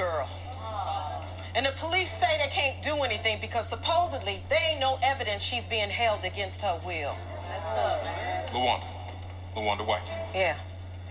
girl. And the police say they can't do anything because supposedly they ain't no evidence she's being held against her will. Lawanda. Lawanda White. Yeah,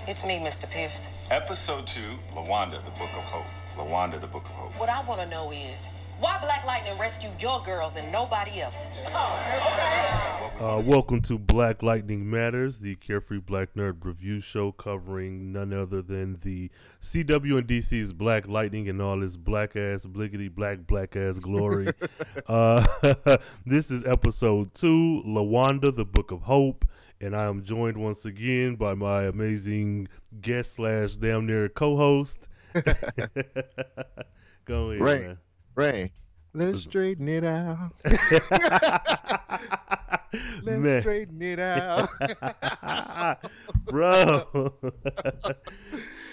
it's me, Mr. Pierce. Episode 2, Lawanda, the Book of Hope. Lawanda, the Book of Hope. What I want to know is why Black Lightning rescued your girls and nobody else's? Uh, welcome to Black Lightning Matters, the Carefree Black Nerd review show covering none other than the CW and DC's Black Lightning and all its black ass, blickety black, black ass glory. uh, this is episode two, Lawanda, the Book of Hope, and I am joined once again by my amazing guest slash damn near co-host. Go ahead, Right. man. Ray, let's straighten it out. Let's Man. straighten it out. bro.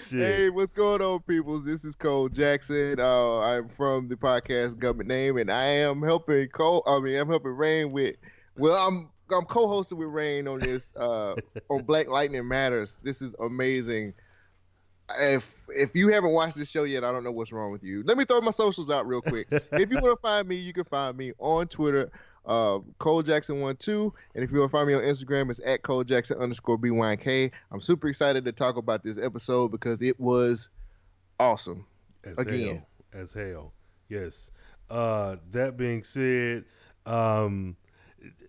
Hey, what's going on, peoples? This is Cole Jackson. Uh, I'm from the podcast Government Name, and I am helping Cole. I mean, I'm helping Rain with. Well, I'm I'm co-hosting with Rain on this uh, on Black Lightning Matters. This is amazing. If if you haven't watched this show yet, I don't know what's wrong with you. Let me throw my socials out real quick. if you want to find me, you can find me on Twitter, uh, Cole Jackson one two, and if you want to find me on Instagram, it's at Cole Jackson underscore BYK. I'm super excited to talk about this episode because it was awesome. as again. hell, as hell. Yes. Uh, that being said, um,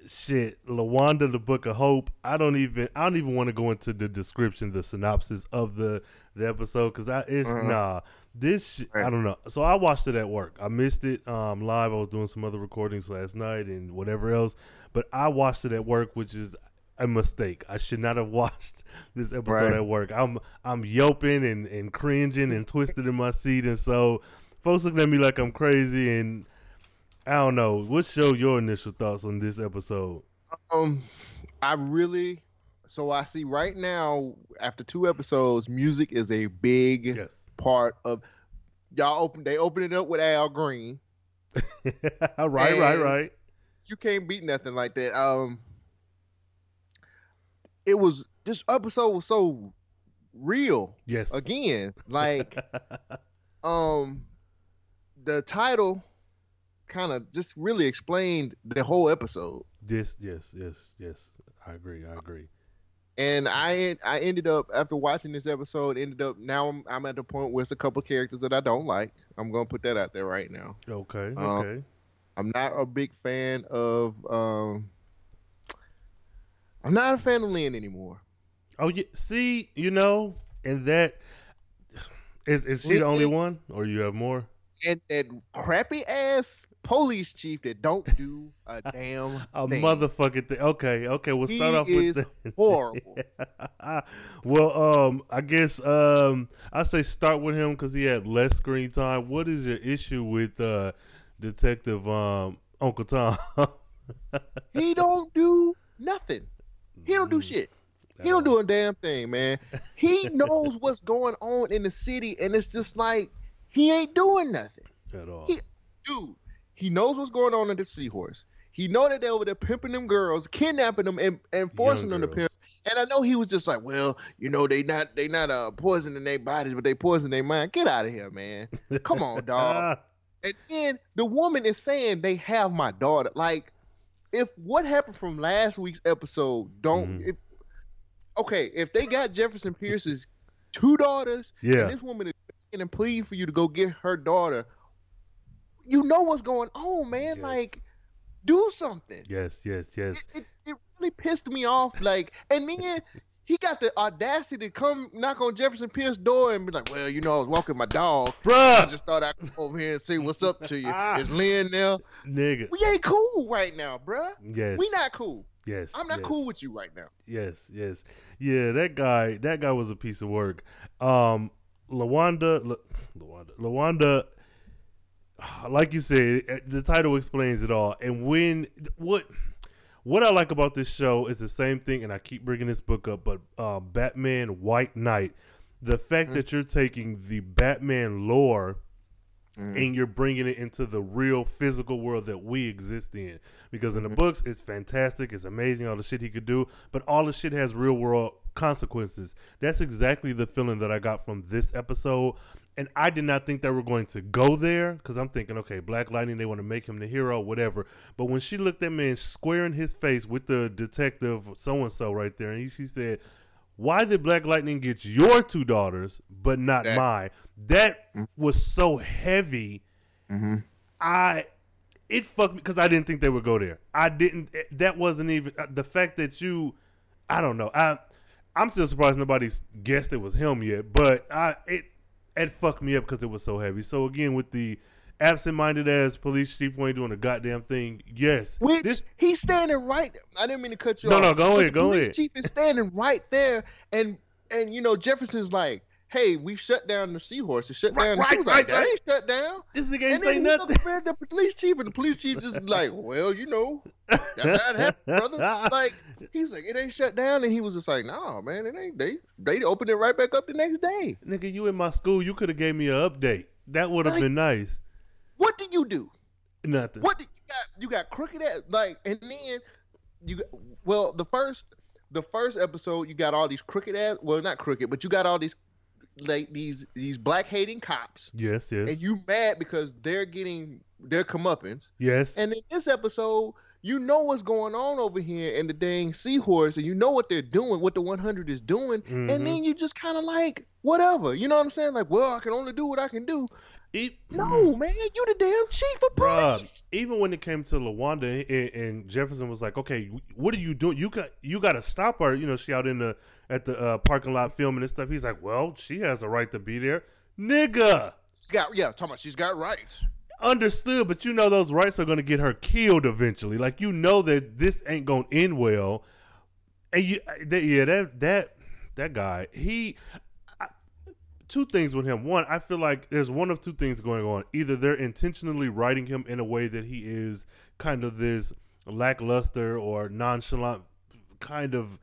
shit, Lawanda, the Book of Hope. I don't even, I don't even want to go into the description, the synopsis of the the episode because I it's Uh-huh. nah. This sh- I don't know. So I watched it at work. I missed it um live. I was doing some other recordings last night and whatever else, but I watched it at work, which is a mistake. I should not have watched this episode Right. at work. I'm I'm yelping and, and cringing and twisted in my seat, and so folks looking at me like I'm crazy. And I don't know. What's your your initial thoughts on this episode? Um, I really. So I see right now, after two episodes, music is a big Yes. part of. Y'all open. They open it up with Al Green. right, right, right. You can't beat nothing like that. Um, it was this episode was so real. Yes. Again, like um, the title kind of just really explained the whole episode. This, yes, yes, yes. I agree. I agree. And I I ended up after watching this episode ended up now I'm I'm at the point where it's a couple characters that I don't like. I'm gonna put that out there right now. Okay. Um, Okay. I'm not a big fan of um I'm not a fan of Lynn anymore. oh, yeah. See, you know, and that is is she the only one, or you have more? And that crappy ass police chief that don't do a damn A thing. motherfucking thing. Okay, okay. We'll start He off with that. horrible. well, um, I guess um, I say start with him because he had less screen time. What is your issue with uh, Detective um Uncle Tom? He don't do nothing. He don't do Mm, shit. He don't do a damn thing, man. He knows what's going on in the city, and it's just like he ain't doing nothing. at all. He- Dude, he knows what's going on in the seahorse. He know that they over there pimping them girls, kidnapping them, and, and forcing Young them to girls. pimp. And I know he was just like, well, you know, they not they not uh poisoning their bodies, but they poison their mind. Get out of here, man. Come on, dog. And then the woman is saying they have my daughter. Like, if what happened from last week's episode don't Mhm. if okay, if they got Jefferson Pierce's two daughters, Yeah. and this woman is begging and pleading for you to go get her daughter, you know what's going on, man. Yes. Like, do something. yes, yes, yes. It, it, it really pissed me off. Like, and then he got the audacity to come knock on Jefferson Pierce's door and be like, "Well, you know, I was walking my dog." Bruh. I just thought I'd come over here and see what's up to you. Is Lynn there? nigga. We ain't cool right now, bruh. Yes. We not cool. Yes. I'm not yes. cool with you right now. Yes, yes, yeah. That guy, that guy was a piece of work. Um, Lawanda, La, Lawanda, Lawanda. Like you said, eh, the title explains it all. And when what what I like about this show is the same thing, and I keep bringing this book up, but uh, Batman White Knight, the fact that you're taking the Batman lore and you're bringing it into the real physical world that we exist in. Because in the books, it's fantastic, it's amazing, all the shit he could do, but all the shit has real world consequences. That's exactly the feeling that I got from this episode. And I did not think they were going to go there because I'm thinking, okay, Black Lightning, they want to make him the hero, whatever. But when she looked at me and square in his face with the detective so and so right there, and he, she said, "Why did Black Lightning get your two daughters but not That- mine?" That was so heavy. I it fucked me because I didn't think they would go there. I didn't. That wasn't even uh, the fact that you. I don't know. I I'm still surprised nobody's guessed it was him yet. But I it it fucked me up because it was so heavy. So again, with the absent-minded ass police chief who ain't doing a goddamn thing. Yes, Which this he's standing right. I didn't mean to cut you No, off. no, no, go ahead, go police ahead. Chief is standing right there, and and you know Jefferson's like, "Hey, we've shut down the seahorse. It's shut Right, down." She right, was right, like, "That ain't shut down." this nigga ain't say nothing. compared the police chief, and the police chief just like, "Well, you know, that's how it happened, brother." Like he's like, "It ain't shut down," and he was just like, "No, man, it ain't." They they opened it right back up the next day. Nigga, you in my school? You could have gave me an update. That would have Like- been nice. What did you do? Nothing. What did you got? You got crooked ass like, and then you got well the first the first episode you got all these crooked ass. Well, not crooked, but you got all these like these these black hating cops, Yes, yes, and you mad because they're getting their comeuppance. yes. And in this episode, you know what's going on over here in the dang seahorse, and you know what they're doing, what the 100 is doing, Mhm. and then you just kind of like whatever. You know what I'm saying? Like, well, I can only do what I can do. It- No, man, you the damn chief of police. even when it came to Lawanda and, and Jefferson was like, "Okay, what are you doing? You got you got to stop her." You know, she out in the at the uh, parking lot filming and stuff. He's like, "Well, she has a right to be there, nigga." She's got yeah, talking about she's got rights. Understood, but you know those rights are going to get her killed eventually. Like you know that this ain't going to end well. And you, that, yeah, that that that guy, he. I, two things with him. One, I feel like there's one of two things going on. Either they're intentionally writing him in a way that he is kind of this lackluster or nonchalant kind of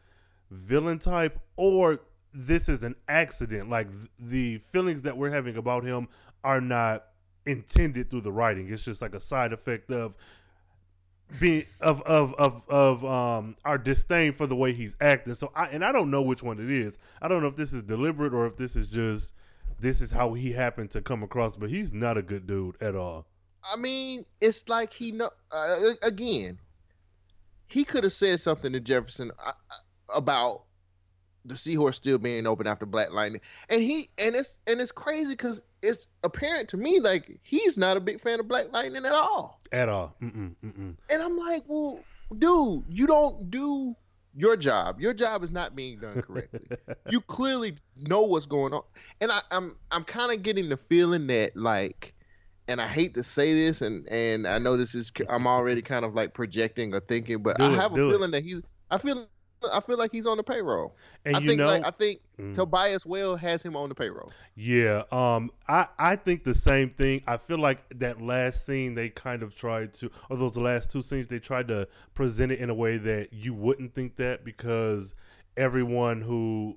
villain type, or this is an accident. Like th- the feelings that we're having about him are not intended through the writing. It's just like a side effect of being of of of of um our disdain for the way he's acting. So I and I don't know which one it is. I don't know if this is deliberate or if this is just this is how he happened to come across. But he's not a good dude at all. I mean, it's like he know uh, again. He could have said something to Jefferson uh, uh, about the seahorse still being open after Black Lightning, and he and it's and it's crazy because it's apparent to me like he's not a big fan of Black Lightning at all. At all. Mm-mm, mm-mm. And I'm like, well, dude, you don't do your job. Your job is not being done correctly. you clearly know what's going on. And I, I'm I'm kind of getting the feeling that like, and I hate to say this, and and I know this is I'm already kind of like projecting or thinking, but Do I it, have a do it. feeling that he's I feel I feel like he's on the payroll. And I you think know, like I think Mm. Tobias Whale has him on the payroll. Yeah, um, I I think the same thing. I feel like that last scene they kind of tried to, or those last two scenes they tried to present it in a way that you wouldn't think that because everyone who,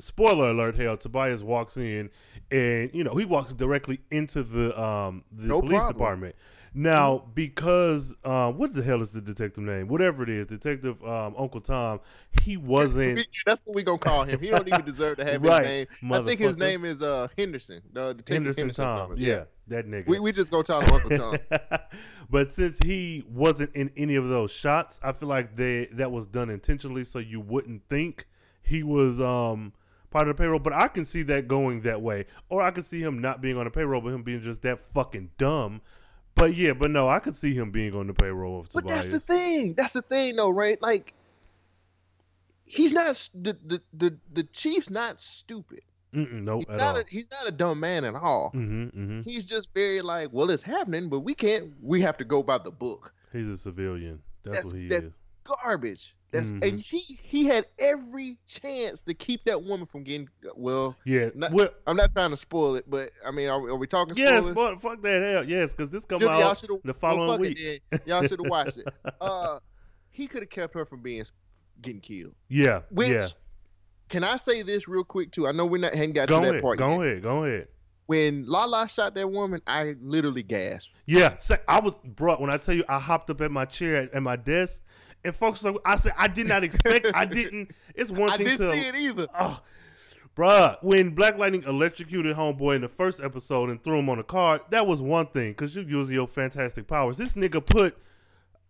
spoiler alert, hell, Tobias walks in and you know he walks directly into the um the No police problem. department. Now, because uh, what the hell is the detective name? Whatever it is, Detective um, Uncle Tom. He wasn't. That's what we gonna call him. He don't even deserve to have Right, his name. I think his name is uh Henderson. The detective Henderson, Henderson Tom. Thomas. Yeah, that nigga. We we just gonna call Uncle Tom. but since he wasn't in any of those shots, I feel like they that was done intentionally so you wouldn't think he was um part of the payroll. But I can see that going that way. Or I can see him not being on the payroll, but him being just that fucking dumb. But yeah, but no, I could see him being on the payroll of But that's the thing. That's the thing, though, right? Like, he's not the the the, the chief's not stupid. Mm-mm, nope, He's at not all. a he's not a dumb man at all. hmm hmm He's just very like, well, it's happening, but we can't. We have to go by the book. He's a civilian. That's, That's- what he that's- is. Garbage. That's Mhm. and he he had every chance to keep that woman from getting. Well, Yeah. not- well, I'm not trying to spoil it, but I mean, are, we- are we talking? yes, but fuck that hell. Yes, because this come out the following fuck week. it. Y'all should have watched it. Uh, he could have kept her from being getting killed. Yeah. Which yeah. can I say this real quick too? I know we're not hadn't got Go to that ahead. part Go yet. ahead. Go ahead. When Lala shot that woman, I literally gasped. Yeah, I was bro. When I tell you, I hopped up at my chair at, at my desk, and folks, like, I said I did not expect. I didn't. It's one I thing to. I didn't see it either. Oh, Bruh, when Black Lightning electrocuted Homeboy in the first episode and threw him on a card, that was one thing, because you use your fantastic powers. This nigga put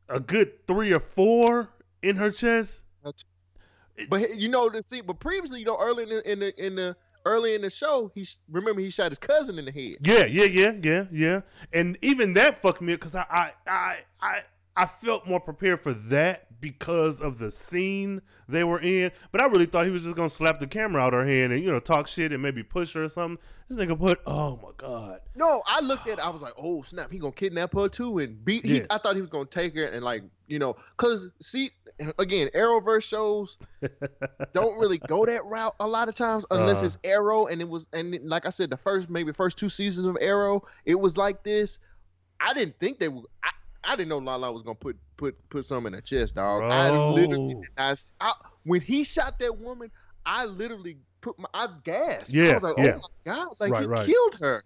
a good three or four in her chest. But you know the thing. But previously, you know, early in the in the, in the early in the show, he remember he shot his cousin in the head. Yeah, yeah, yeah, yeah, yeah. And even that fucked me up because I, I, I, I, I felt more prepared for that because of the scene they were in. But I really thought he was just gonna slap the camera out her hand and you know talk shit and maybe push her or something. This nigga put, oh my god. No, I looked at, it, I was like, oh snap, he gonna kidnap her too and beat. He, I thought he was gonna take her and like, you know, cause see, again, Arrowverse shows don't really go that route a lot of times unless Uh-huh. it's Arrow and it was and like I said, the first maybe first two seasons of Arrow, it was like this. I didn't think they would. I, I didn't know Lala was gonna put put put some in her chest, dog. I literally, did not s- I, when he shot that woman, I literally put my, I gasped. I Yeah, was like, yeah. oh my god, like Right, he right. killed her.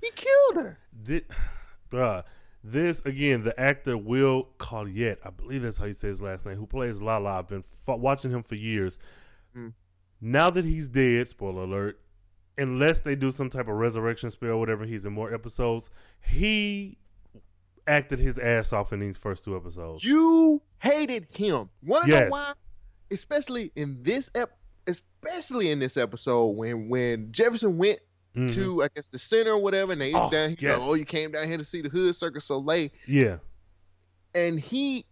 He killed her. This, bruh, this again, the actor Will Colliet, I believe that's how you say his last name, who plays Lala. I've been f- watching him for years. Mm. Now that he's dead, spoiler alert, unless they do some type of resurrection spell, or whatever, he's in more episodes. He acted his ass off in these first two episodes. You hated him. Want to Yes. know why? Especially in this ep, especially in this episode when when Jefferson went Mhm. to I guess the center or whatever, and they Oh, down here. yes. Oh, you came down here to see the Hood Circus Soleil, yeah, and he.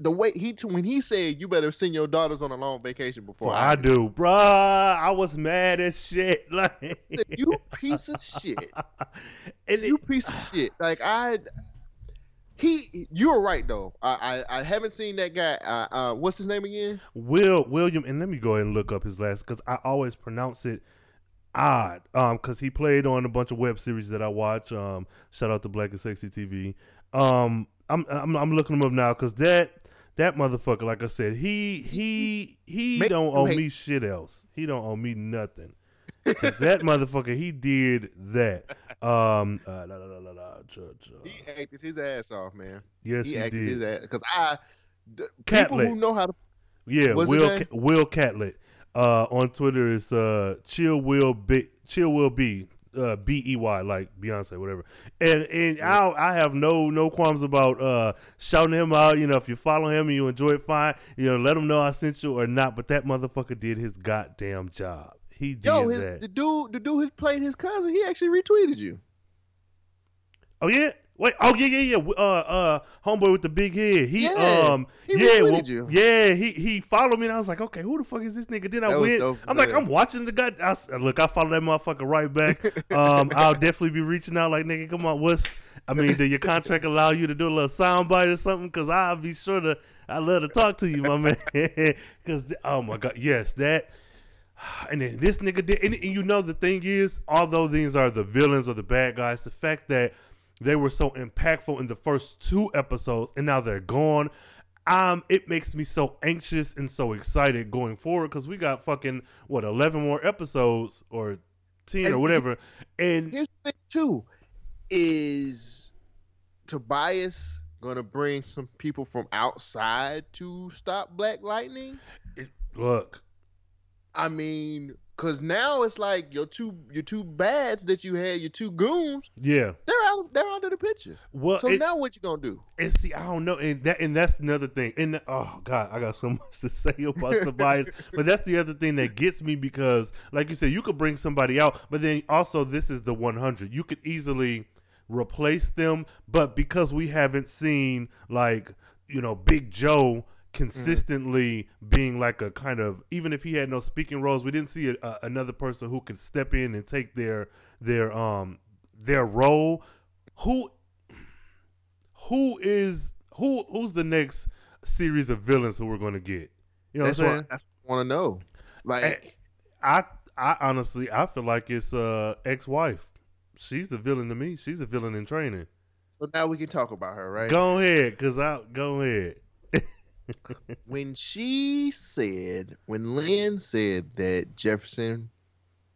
The way he when he said you better send your daughters on a long vacation before for I do, bruh. I was mad as shit. Like you piece of shit. and you piece of shit. Like I, he, You're right though. I, I, I haven't seen that guy. Uh, uh, what's his name again? Will William, and let me go ahead and look up his last because I always pronounce it odd. Um, because he played on a bunch of web series that I watch. Um, shout out to Black and Sexy TV. Um, I'm I'm, I'm looking him up now because that that motherfucker, like I said, he he he Make- don't owe wait. me shit else. He don't owe me nothing. that motherfucker, he did that. Um, uh, la, la, la, la, la, cha, cha. He acted his ass off, man. yes, he, he, acted did. his ass because I, d- people who know how to. Yeah, Will name? Ca- Will Catlett. Uh, on Twitter is uh Chill Will B Chill Will B uh B E Y like Beyonce whatever. And and I I have no no qualms about uh shouting him out. You know, if you follow him and you enjoy it, fine. You know, let him know I sent you or not. But that motherfucker did his goddamn job. He did Yo, his, that. the dude, the dude who played his cousin, he actually retweeted you. Oh yeah. Wait. Oh yeah, yeah, yeah. Uh, uh, homeboy with the big head. He, Yeah, um, he yeah, well, yeah. He he followed me, and I was like, okay, who the fuck is this nigga? Then I That went. dope, I'm like. I'm watching the guy. I, look, I follow that motherfucker right back. Um, I'll definitely be reaching out. Like, nigga, come on, what's? I mean, do your contract allow you to do a little sound bite or something? Because I'll be sure to. I love to talk to you, my man. Because oh my god, yes, that. And then this nigga did, and, and you know the thing is, although these are the villains or the bad guys, the fact that they were so impactful in the first two episodes and now they're gone, um, it makes me so anxious and so excited going forward because we got fucking what eleven more episodes or ten or And- whatever, and Here's the thing too, is Tobias gonna bring some people from outside to stop Black Lightning? it, look, I mean, cause now it's like your two your two bads that you had, your two goons, yeah. they're out they're out of the picture. Well, So it- now what you gonna do? And see, I don't know, and that and that's another thing. And oh god, I got so much to say about Tobias, but that's the other thing that gets me because, like you said, you could bring somebody out, but then also this is the 100. You could easily replace them, but because we haven't seen like you know Big Joe consistently being like a kind of even if he had no speaking roles, we didn't see a, a, another person who could step in and take their their um their role. Who who is who who's the next series of villains who we're going to get? You know That's what I'm what saying? I want to know. Like, I I honestly I feel like it's uh ex-wife. She's the villain to me. She's a villain in training. so now we can talk about her, right? Go ahead, cause I go ahead. When she said, when Lynn said that Jefferson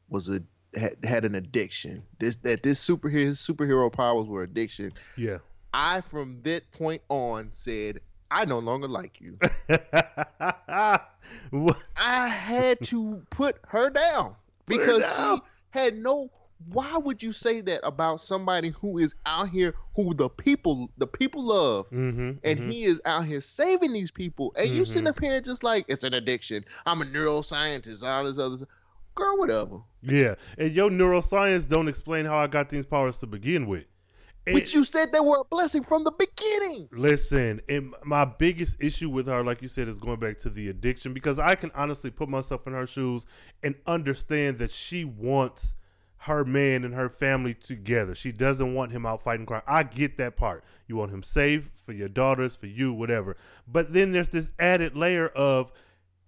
was a had, had an addiction, this that this superhero his superhero powers were addiction. Yeah. I from that point on said, I no longer like you. I had to put her down Put because down. she had no. Why would you say that about somebody who is out here who the people the people love, Mm-hmm, and he is out here saving these people, and you sitting Mhm. up here just like it's an addiction. I'm a neuroscientist, all this other. Girl, whatever. yeah, and your neuroscience don't explain how I got these powers to begin with. And- But you said they were a blessing from the beginning. Listen, and my biggest issue with her, like you said, is going back to the addiction because I can honestly put myself in her shoes and understand that she wants her man and her family together. She doesn't want him out fighting crime. I get that part. You want him safe for your daughters, for you, whatever. But then there's this added layer of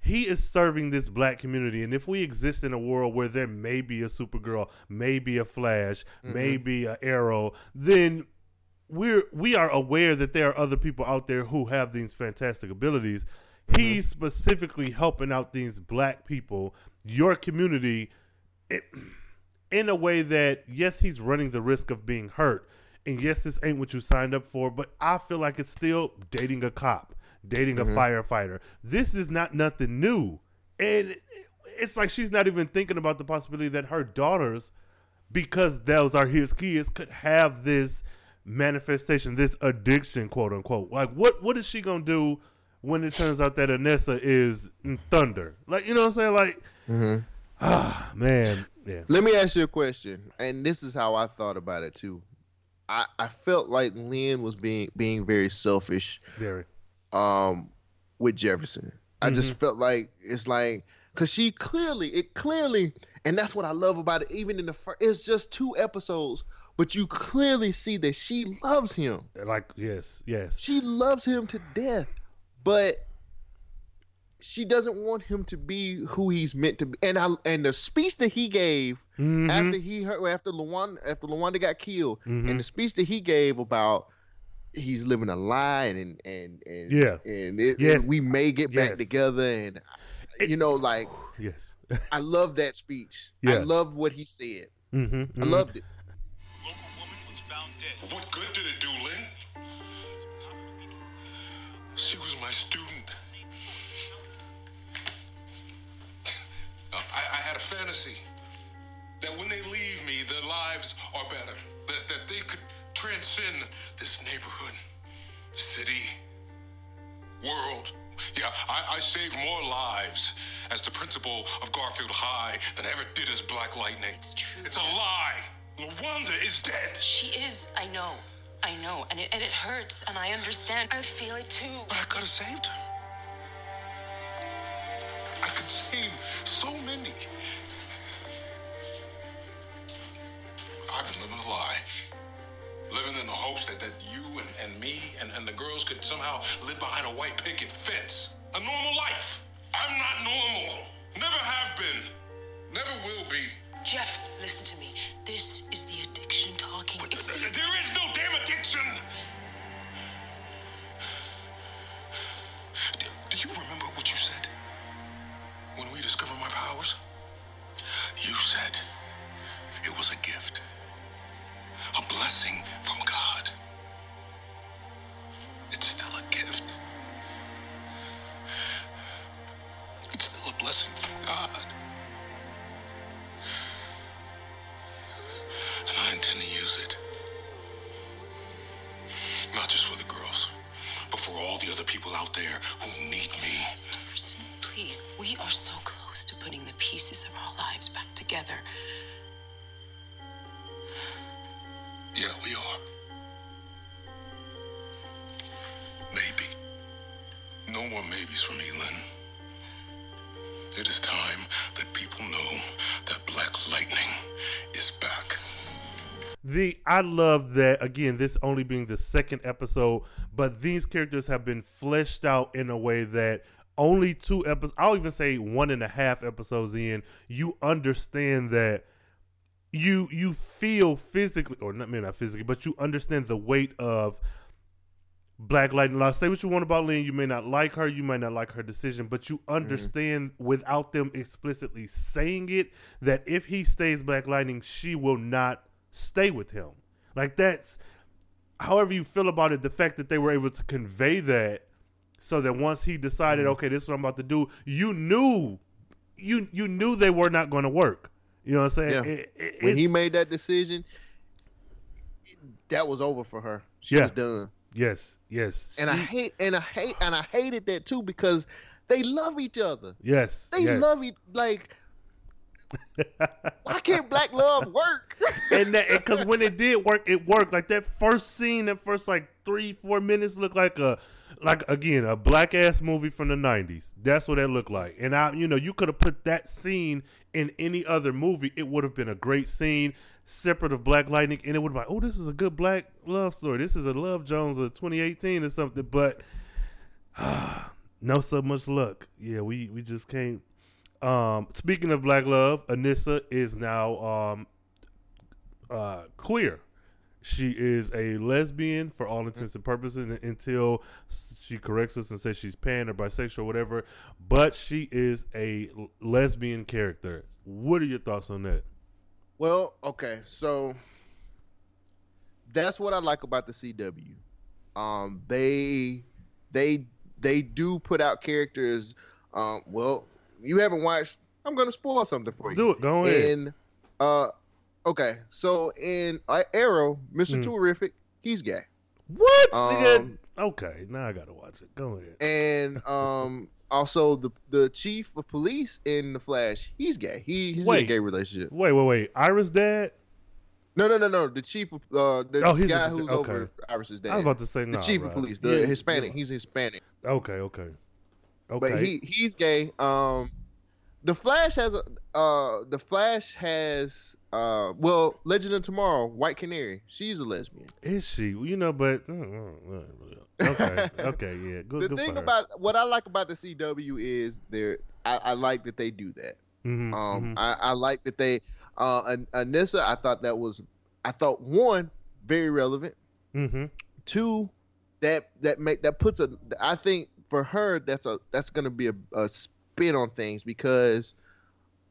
he is serving this black community and if we exist in a world where there may be a supergirl maybe a flash mm-hmm. maybe a arrow then we're we are aware that there are other people out there who have these fantastic abilities mm-hmm. he's specifically helping out these black people your community it, in a way that yes he's running the risk of being hurt and yes this ain't what you signed up for but i feel like it's still dating a cop dating a firefighter. This is not nothing new and it's like she's not even thinking about the possibility that her daughters because those are his kids could have this manifestation this addiction quote unquote. Like what what is she gonna do when it turns out that Anissa is in thunder? Like you know what i'm saying? Like ah man yeah Let me ask you a question, and this is how I thought about it too. I, I felt like Lynn was being being very selfish very um with Jefferson. I Mm-hmm. just felt like it's like because she clearly it clearly and that's what I love about it. Even in the first, it's just two episodes, but you clearly see that she loves him. like yes yes She loves him to death, but she doesn't want him to be who he's meant to be. And I and the speech that he gave Mhm. after he heard after Lawanda after Lawanda got killed, Mhm. and the speech that he gave about he's living a lie and and and Yeah. and, it, Yes. and we may get back Yes. together and you know like yes I love that speech. Yeah. I love what he said. mm-hmm, I loved it. Local woman was found dead. What good did it do, Lynn? She was my student. Had a fantasy that when they leave me, their lives are better. That, that they could transcend this neighborhood, city, world. Yeah, I, I saved more lives as the principal of Garfield High than I ever did as Black Lightning. It's true. It's a lie. Lawanda is dead. She is. I know. I know. And it, and it hurts. And I understand. I feel it too. But I could have saved her. Could save so many. I've been living a lie. Living in the hopes that, that you and, and me and, and the girls could somehow live behind a white picket fence. A normal life. I'm not normal. Never have been. Never will be. Jeff, listen to me. This is the addiction talking. But It's th- the. there is no damn addiction. Do, do you remember what you said when we discovered my powers? You said it was a gift, a blessing from God. It's still a gift. The I love that again. This only being the second episode, but these characters have been fleshed out in a way that only two episodes. I'll even say one and a half episodes in, you understand that you you feel physically, or not maybe not physically, but you understand the weight of Black Lightning. Now, say what you want about Lynn. You may not like her. You might not like her decision, but you mm-hmm. understand without them explicitly saying it that if he stays Black Lightning, she will not stay with him. Like that's however you feel about it, the fact that they were able to convey that so that once he decided, mm-hmm. okay, this is what I'm about to do, you knew you you knew they were not going to work. You know what I'm saying? Yeah. It- it- when he made that decision, that was over for her. She Yeah. was done. yes, yes, And I hate and I hate and I hated that too because they love each other. yes, They yes. love each like. Why can't black love work? and because when it did work, it worked. Like that first scene, that first like three, four minutes looked like a like again a black ass movie from the nineties. That's what that looked like. And I, you know, you could have put that scene in any other movie. It would have been a great scene, separate of Black Lightning, and it would have like, oh, this is a good black love story. This is a Love Jones of 2018 or something. But no so much luck. Yeah, we we just can't. Um, speaking of black love, Anissa is now um, uh, queer. She is a lesbian for all intents and purposes un- until she corrects us and says she's pan or bisexual or whatever. But she is a lesbian character. What are your thoughts on that? Well, okay, so that's what I like about the CW. Um, they they they do put out characters. Um, well, you haven't watched. I'm gonna spoil something for you. Do it. Go ahead. In uh, okay, so in uh, Arrow, Mister Hmm. Terrific, he's gay, What? Um, okay, now I gotta watch it. Go ahead. and um, also the the chief of police in the Flash, he's gay. He he's in a gay relationship. Wait, wait, wait. Iris dad? No, no, no, no. The chief of uh, the Oh, he's a- guy who's okay. over Iris's dad. I was about to say the chief right. of police, the Yeah, Hispanic. yeah. He's Hispanic, Okay, okay, okay. but he he's gay. Um, the Flash has a uh, the Flash has uh, well, Legend of Tomorrow, White Canary. She's a lesbian. is she? You know, but okay, okay, yeah. Good. the good thing about what I like about the CW is they're I, I like that they do that. Mhm, Um, mhm. I, I like that they uh, An- Anissa. I thought that was I thought one very relevant. Mm-hmm. two that that make that puts a i think for her that's a that's gonna be a, a spin on things because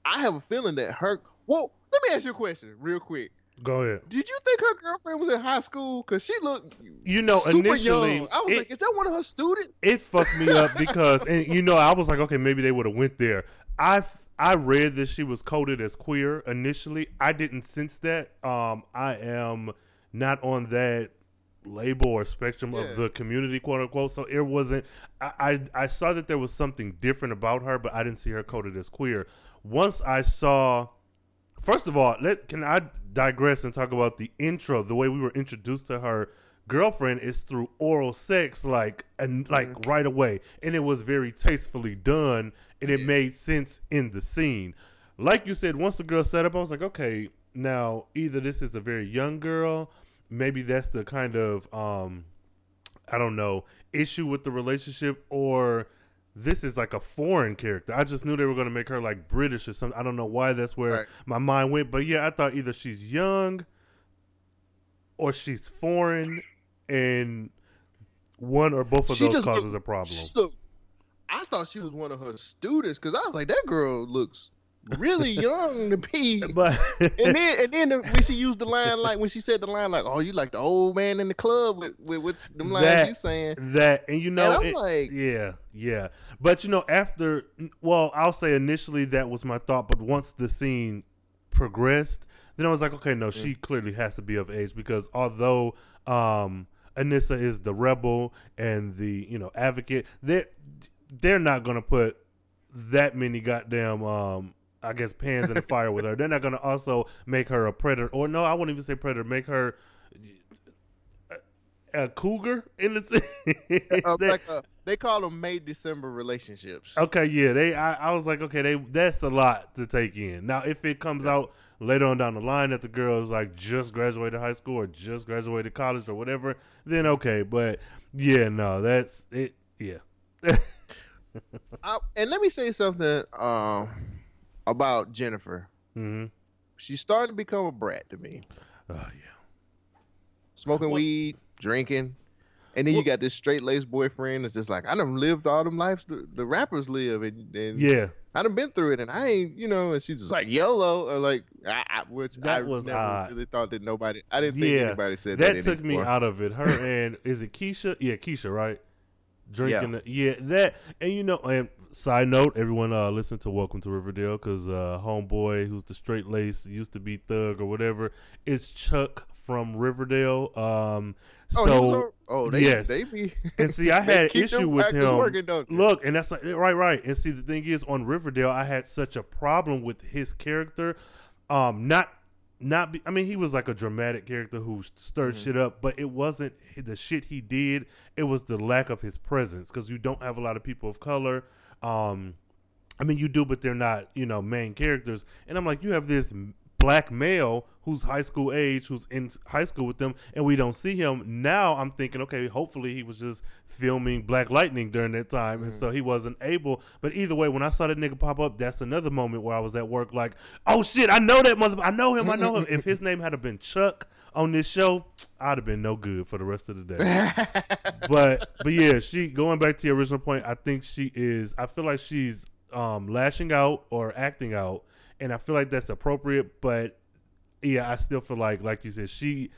i have a feeling that her well let me ask you a question real quick Go ahead. did you think her girlfriend was in high school because she looked You know, super initially, young i was it- like is that one of her students it fucked me up because and you know I was like okay maybe they would have went there. I I read that she was coded as queer initially. I didn't sense that. Um, I am not on that label or spectrum Yeah. of the community, quote unquote. So it wasn't. I, I I saw that there was something different about her, but I didn't see her coded as queer. Once I saw. First of all, let can I digress and talk about the intro? The way we were introduced to her girlfriend is through oral sex, like and like mm-hmm. right away, and it was very tastefully done, and it made sense in the scene. Like you said, once the girl set up, I was like, okay, now either this is a very young girl, maybe that's the kind of um, I don't know issue with the relationship, or this is like a foreign character. I just knew they were going to make her like British or something. I don't know why that's where Right. my mind went, but yeah, I thought either she's young or she's foreign, and one or both of She those causes looked- a problem. she looked- i thought she was one of her students because i was like that girl looks really young to be. But and then and then when she used the line like when she said the line like, "Oh, you like the old man in the club with with, with them lines That- you saying." that and you know I'm it- like- yeah yeah. But you know after well i'll say initially that was my thought but once the scene progressed then i was like okay no she clearly has to be of age because although um anissa is the rebel and the you know advocate they're they're not gonna put that many goddamn um I guess pans in the fire with her. They're not gonna also make her a predator, or no, I wouldn't even say predator. Make her a, a cougar in the sense Uh, like a, they call them May December relationships. Okay, yeah, they. I, I was like, okay, they. That's a lot to take in. Now, if it comes out later on down the line that the girl is like just graduated high school or just graduated college or whatever, then okay. But yeah, no, that's it. Yeah, I, and let me say something um, about Jennifer. hmm She's starting to become a brat to me. Oh yeah. Smoking Well- weed, drinking, and then you got this straight laced boyfriend that's just like, I done lived all them lives the, the rappers live, and, and Yeah, I done been through it, and I ain't, you know, and she's just like YOLO, or like, I, I, which That I was never odd. really thought that nobody, I didn't think yeah. anybody said that. that took me out of it. Her and is it Keisha? Yeah, Keisha, right? drinking. Yeah. yeah, that and you know, and side note, everyone uh listen to Welcome to Riverdale because uh homeboy who's the straight lace used to be Thug or whatever is Chuck from Riverdale. Um, Oh, so oh, they, yes, they be. and see, I had issue with him. working. Look, and that's like, right, right. And see, the thing is, on Riverdale, I had such a problem with his character. Um, not, not. Be, I mean, he was like a dramatic character who stirred Mm-hmm. shit up, but it wasn't the shit he did. It was the lack of his presence because you don't have a lot of people of color. Um, I mean, you do, but they're not, you know, main characters. And I'm like, you have this black male who's high school age, who's in high school with them, and we don't see him. Now I'm thinking, okay, hopefully he was just filming Black Lightning during that time, and so he wasn't able. But either way, when I saw that nigga pop up, that's another moment where I was at work, like, oh shit, I know that mother, I know him, I know him. if his name had been Chuck on this show, I'd have been no good for the rest of the day but but yeah, she going back to your original point. I think she is. I feel like she's um, lashing out or acting out, and I feel like that's appropriate. But yeah, I still feel like, like you said, she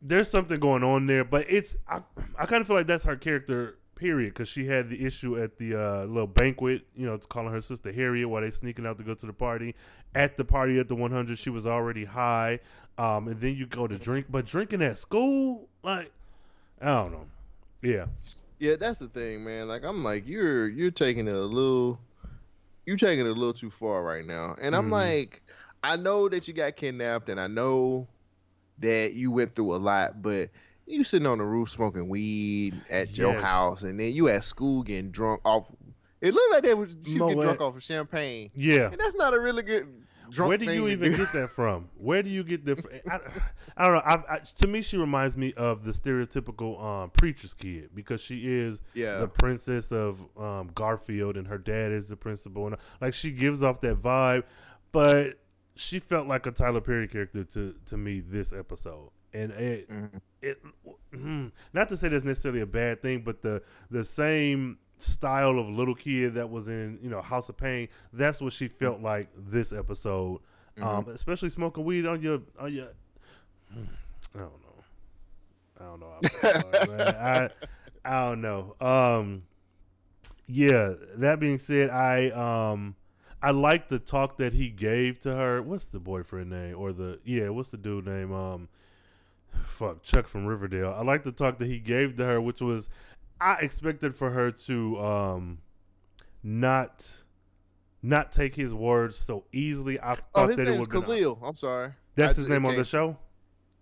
there's something going on there. But it's I, I kind of feel like that's her character. Period, because she had the issue at the uh, little banquet, you know, calling her sister Harriet while they sneaking out to go to the party. At the party at the 100, she was already high, um, and then you go to drink, but drinking at school, like, I don't know. Yeah. Yeah, that's the thing, man. Like I'm like you're you're taking it a little you're taking it a little too far right now. And I'm Mhm. like I know that you got kidnapped and I know that you went through a lot, but you sitting on the roof smoking weed at your house and then you at school getting drunk off it looked like they was she was getting drunk off of champagne. Yeah. And that's not a really good drunk Where do you even get that from? Where do you get the? I, I don't know. I, I, to me, she reminds me of the stereotypical um, preacher's kid because she is Yeah. the princess of um, Garfield, and her dad is the principal, and like she gives off that vibe. But she felt like a Tyler Perry character to to me this episode, and it Mhm. it mm, not to say that's necessarily a bad thing, but the the same style of little kid that was in you know House of Payne. That's what she felt like this episode, um, especially smoking weed on your on your. I don't know. I don't know. I'm sorry, man. I I don't know. Um, yeah. That being said, I um. I like the talk that he gave to her. What's the boyfriend name or the yeah? What's the dude name? Um, fuck Chuck from Riverdale. I like the talk that he gave to her, which was I expected for her to um not not take his words so easily. I thought Oh, his that it would Khalil. I'm sorry. that's I- his name on the show.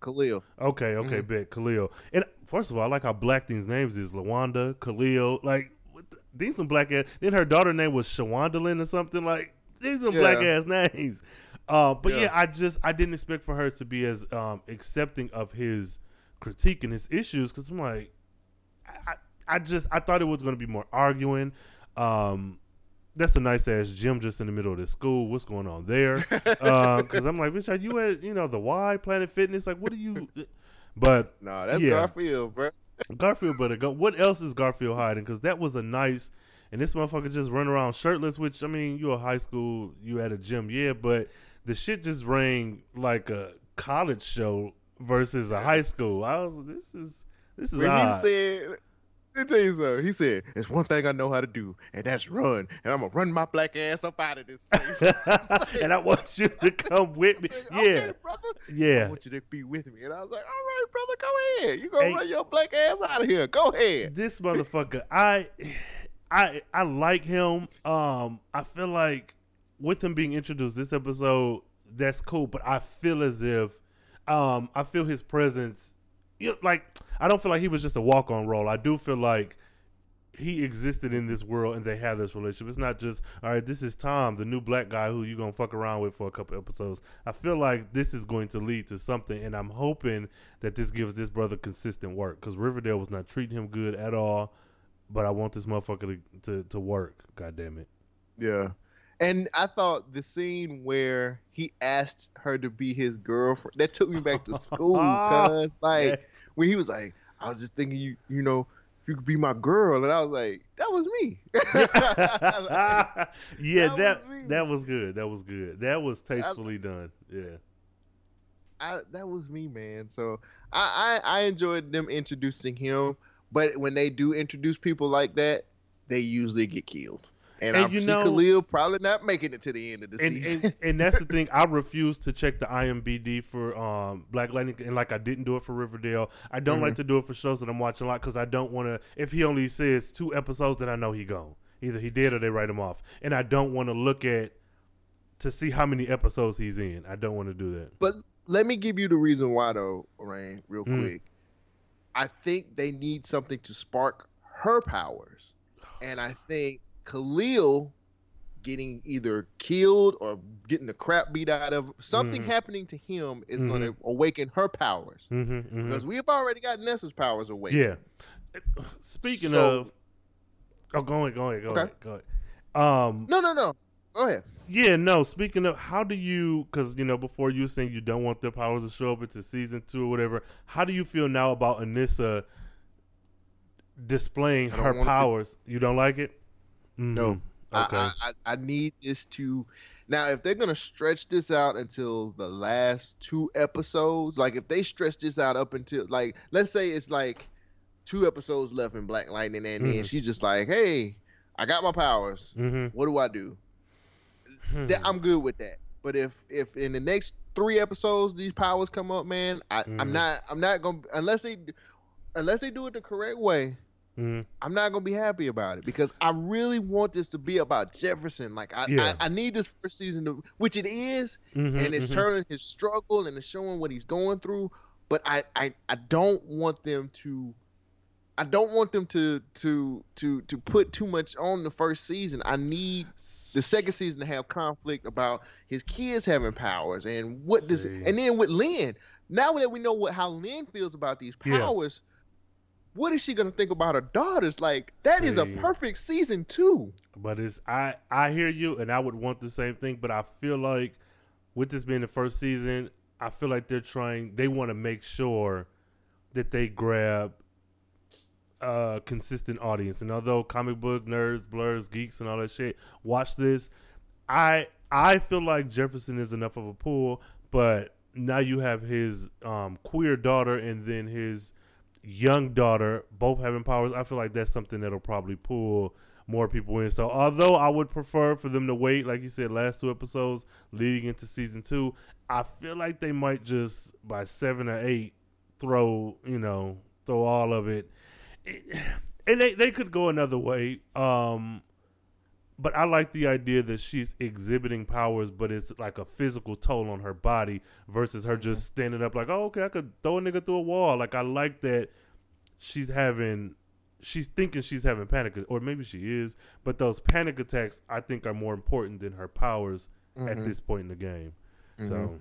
Khalil. Okay, okay, Mhm. bet Khalil. And first of all, I like how black these names is Lawanda, Khalil. Like the, these some black ass. Then her daughter name was Shawandalyn or something. Like these some black ass names. Uh, but yeah. Yeah. I just I didn't expect for her to be as um, accepting of his critique and his issues because I'm like, I, just I thought it was going to be more arguing. Um, that's a nice ass gym just in the middle of the school. What's going on there? Because I'm like, bitch, are you at you know the Y Planet Fitness? Like, what are you? But No, that's Yeah. Garfield, bro. Garfield go. What else is Garfield hiding? Because that was a nice, and this motherfucker just run around shirtless. Which I mean, you a high school, you at a gym, yeah, but the shit just rang like a college show versus a high school. I was, this is this is When odd. he said, let me tell you something. He said, "It's one thing I know how to do, and that's run. And I'm gonna run my black ass up out of this place." and I want you to come with me. Okay, Yeah, brother. Yeah, I want you to be with me. And I was like, "All right, brother, go ahead. You gonna Hey. run your black ass out of here? Go ahead." this motherfucker i i i like him um i feel like with him being introduced this episode that's cool but i feel as if um i feel his presence like i don't feel like he was just a walk-on role i do feel like he existed in this world and they have this relationship. It's not just all right. This is Tom, the new black guy who you gonna fuck around with for a couple episodes. I feel like this is going to lead to something, and I'm hoping that this gives this brother consistent work because Riverdale was not treating him good at all. But I want this motherfucker to to, to work. God damn it. Yeah. And I thought the scene where he asked her to be his girlfriend that took me back to school, oh, cause like Yes. when he was like, I was just thinking you, you know, you could be my girl, and I was like, that was me. yeah, That that was that was good. That was good. That was tastefully done. Yeah. I, that was me, man. So I, I I enjoyed them introducing him, But when they do introduce people like that, they usually get killed. And, And I you know- Khalil probably not making it to the end of the and, season. and and that's the thing. I refuse to check the IMBD for um, Black Lightning, and like I didn't do it for Riverdale. I don't Mm-hmm. like to do it for shows that I'm watching a lot because I don't want to. If he only says two episodes, then I know he gone. Either he did or they write him off, and I don't want to look at to see how many episodes he's in. I don't want to do that. But let me give you the reason why, though, Rain, real Mm. quick. I think they need something to spark her powers, and I think Khalil getting either killed or getting the crap beat out of something Mhm. happening to him is going Mm-hmm. to awaken her powers hmm hmm because we have already got Nessa's powers awakened. Yeah. Speaking So- of, oh, go ahead, go ahead, go Okay. ahead, go ahead. Um, No, no, no. Go ahead. Yeah, no. Speaking of, how do you? Because you know, before you were saying you don't want their powers to show up into season two or whatever. How do you feel now about Anissa displaying her it. powers? You don't like it? Mhm. No. Okay. I, I, I need this to now if they're gonna stretch this out until the last two episodes, like if they stretch this out up until like let's say it's like two episodes left in Black Lightning and then Mhm. she's just like, Hey, I got my powers. mm-hmm. What do I do? That, I'm good with that. But if if in the next three episodes these powers come up, man, I, Mhm. I'm not I'm not gonna unless they unless they do it the correct way. Hmm I'm not gonna be happy about it because I really want this to be about Jefferson. Like I, Yeah. I, I need this first season to, which it is, hmm and it's turning his struggle and it's showing what he's going through. But I, I, I don't want them to, I don't want them to, to, to, to put too much on the first season. I need the second season to have conflict about his kids having powers and what does, and then with Lynn. Now that we know what how Lynn feels about these Yeah. What is she gonna think about her daughters? Like that is a perfect season too. But it's I I hear you, and I would want the same thing. But I feel like with this being the first season, I feel like they're trying. They want to make sure that they grab a consistent audience. And although comic book nerds, blurs, geeks, and all that shit watch this, I I feel like Jefferson is enough of a pull. But now you have his um, queer daughter and then his young daughter both having powers. I feel like that's something that'll probably pull more people in. So although I would prefer for them to wait, like you said, last two episodes leading into season two, I feel like they might just by seven or eight throw you know throw all of it, It- and they they could go another way. Um, but I like the idea that she's exhibiting powers, but it's like a physical toll on her body versus her just mm-hmm. standing up like, oh, okay, I could throw a nigga through a wall. Like I like that she's having, she's thinking she's having panic, or maybe she is, but those panic attacks I think are more important than her powers at mm-hmm. this point in the game. Mm-hmm. So,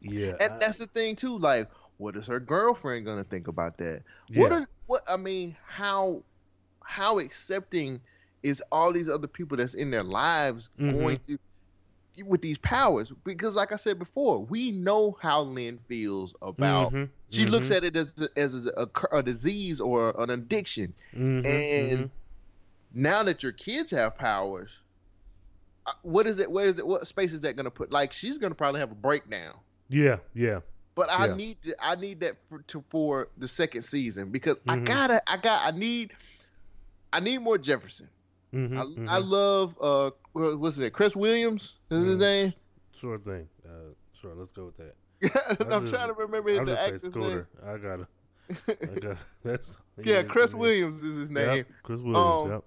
yeah, And I- that's the thing too. Like, what is her girlfriend gonna think about that? What are what I mean? How how accepting is all these other people that's in their lives Mhm. going to with these powers? Because, like I said before, we know how Lynn feels about. Mhm, She looks mhm, at it as a, as a, a, a disease or an addiction. mhm, and mhm. now that your kids have powers, uh, what is it? Where is it? What space is that going to put? Like she's going to probably have a breakdown. yeah, yeah, But I Yeah. need I need that for, to, for the second season because I Mhm. gotta I got I need I need more Jefferson. Mhm, I, mhm. I love uh what's it Chris Williams is his Mhm. name. sure thing. Uh, sure, let's go with that. Yeah, I'm just- trying to remember I'll the just say actor's Scooter. I gotta. I name. got that's yeah, Chris. Williams is his name. Yep, Chris Williams. Um,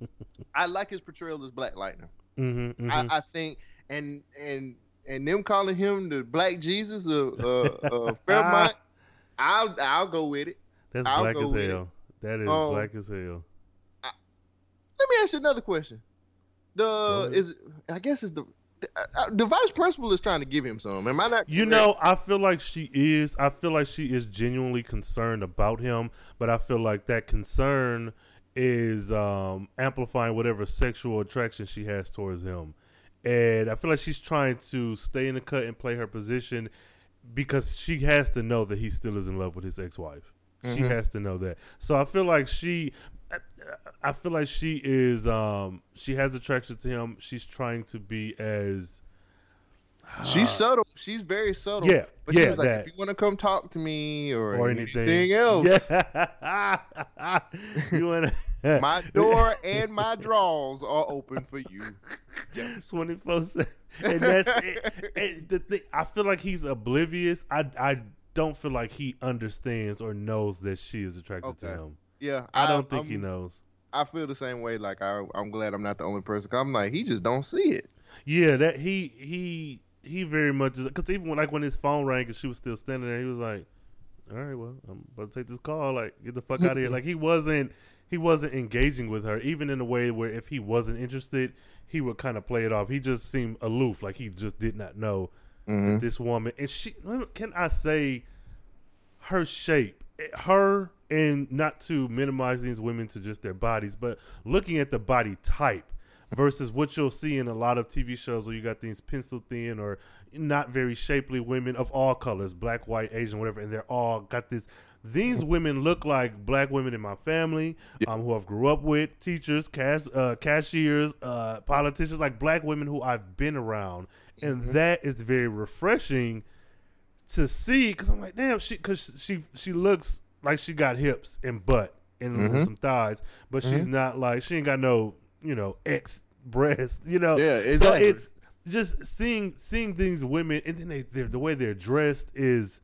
yep. I like his portrayal as Black Lightning. Mm-hmm, I, I think and and and them calling him the Black Jesus of uh, uh, Fairmont, I'll I'll go with it. that's I'll black as hell. That is Um, black as hell. Let me ask you another question. The is I guess is the uh, the vice principal is trying to give him some. Am I not? You correct? know, I feel like she is. I feel like she is genuinely concerned about him, but I feel like that concern is um, amplifying whatever sexual attraction she has towards him. And I feel like she's trying to stay in the cut and play her position because she has to know that he still is in love with his ex-wife. She has to know that. So I feel like she I- I feel like she is um she has attraction to him. She's trying to be as She's subtle. She's very subtle. Yeah, but she yeah, was like, that. if you want to come talk to me or, or anything, anything else, Yeah. you wanna my door and my drawers are open for you. twenty four seven, and that's it. And the thing, I feel like he's oblivious. I I don't feel like he understands or knows that she is attracted to him. Yeah, I don't I'm- think he I'm- knows. I feel the same way. Like I, I'm glad I'm not the only person. I'm like, he just don't see it. Yeah, that he he he very much because even when, like when his phone rang and she was still standing there, he was like, "All right, well, I'm about to take this call. Like, get the fuck out of here." Like he wasn't he wasn't engaging with her, even in a way where if he wasn't interested, he would kind of play it off. He just seemed aloof, like he just did not know that mm-hmm. this woman and she. Can I say her shape, her and not to minimize these women to just their bodies, but looking at the body type versus what you'll see in a lot of TV shows where you got these pencil thin or not very shapely women of all colors, black, white, Asian, whatever, and they're all got this. These women look like black women in my family, um, who I've grew up with, teachers, cash, uh, cashiers, uh, politicians, like black women who I've been around, and that is very refreshing to see because I'm like, damn, she because she she looks like she got hips and butt and, and some thighs, but she's not like she ain't got no you know X breast, you know. Yeah, So it's just seeing seeing these women and then they they're, the way they're dressed is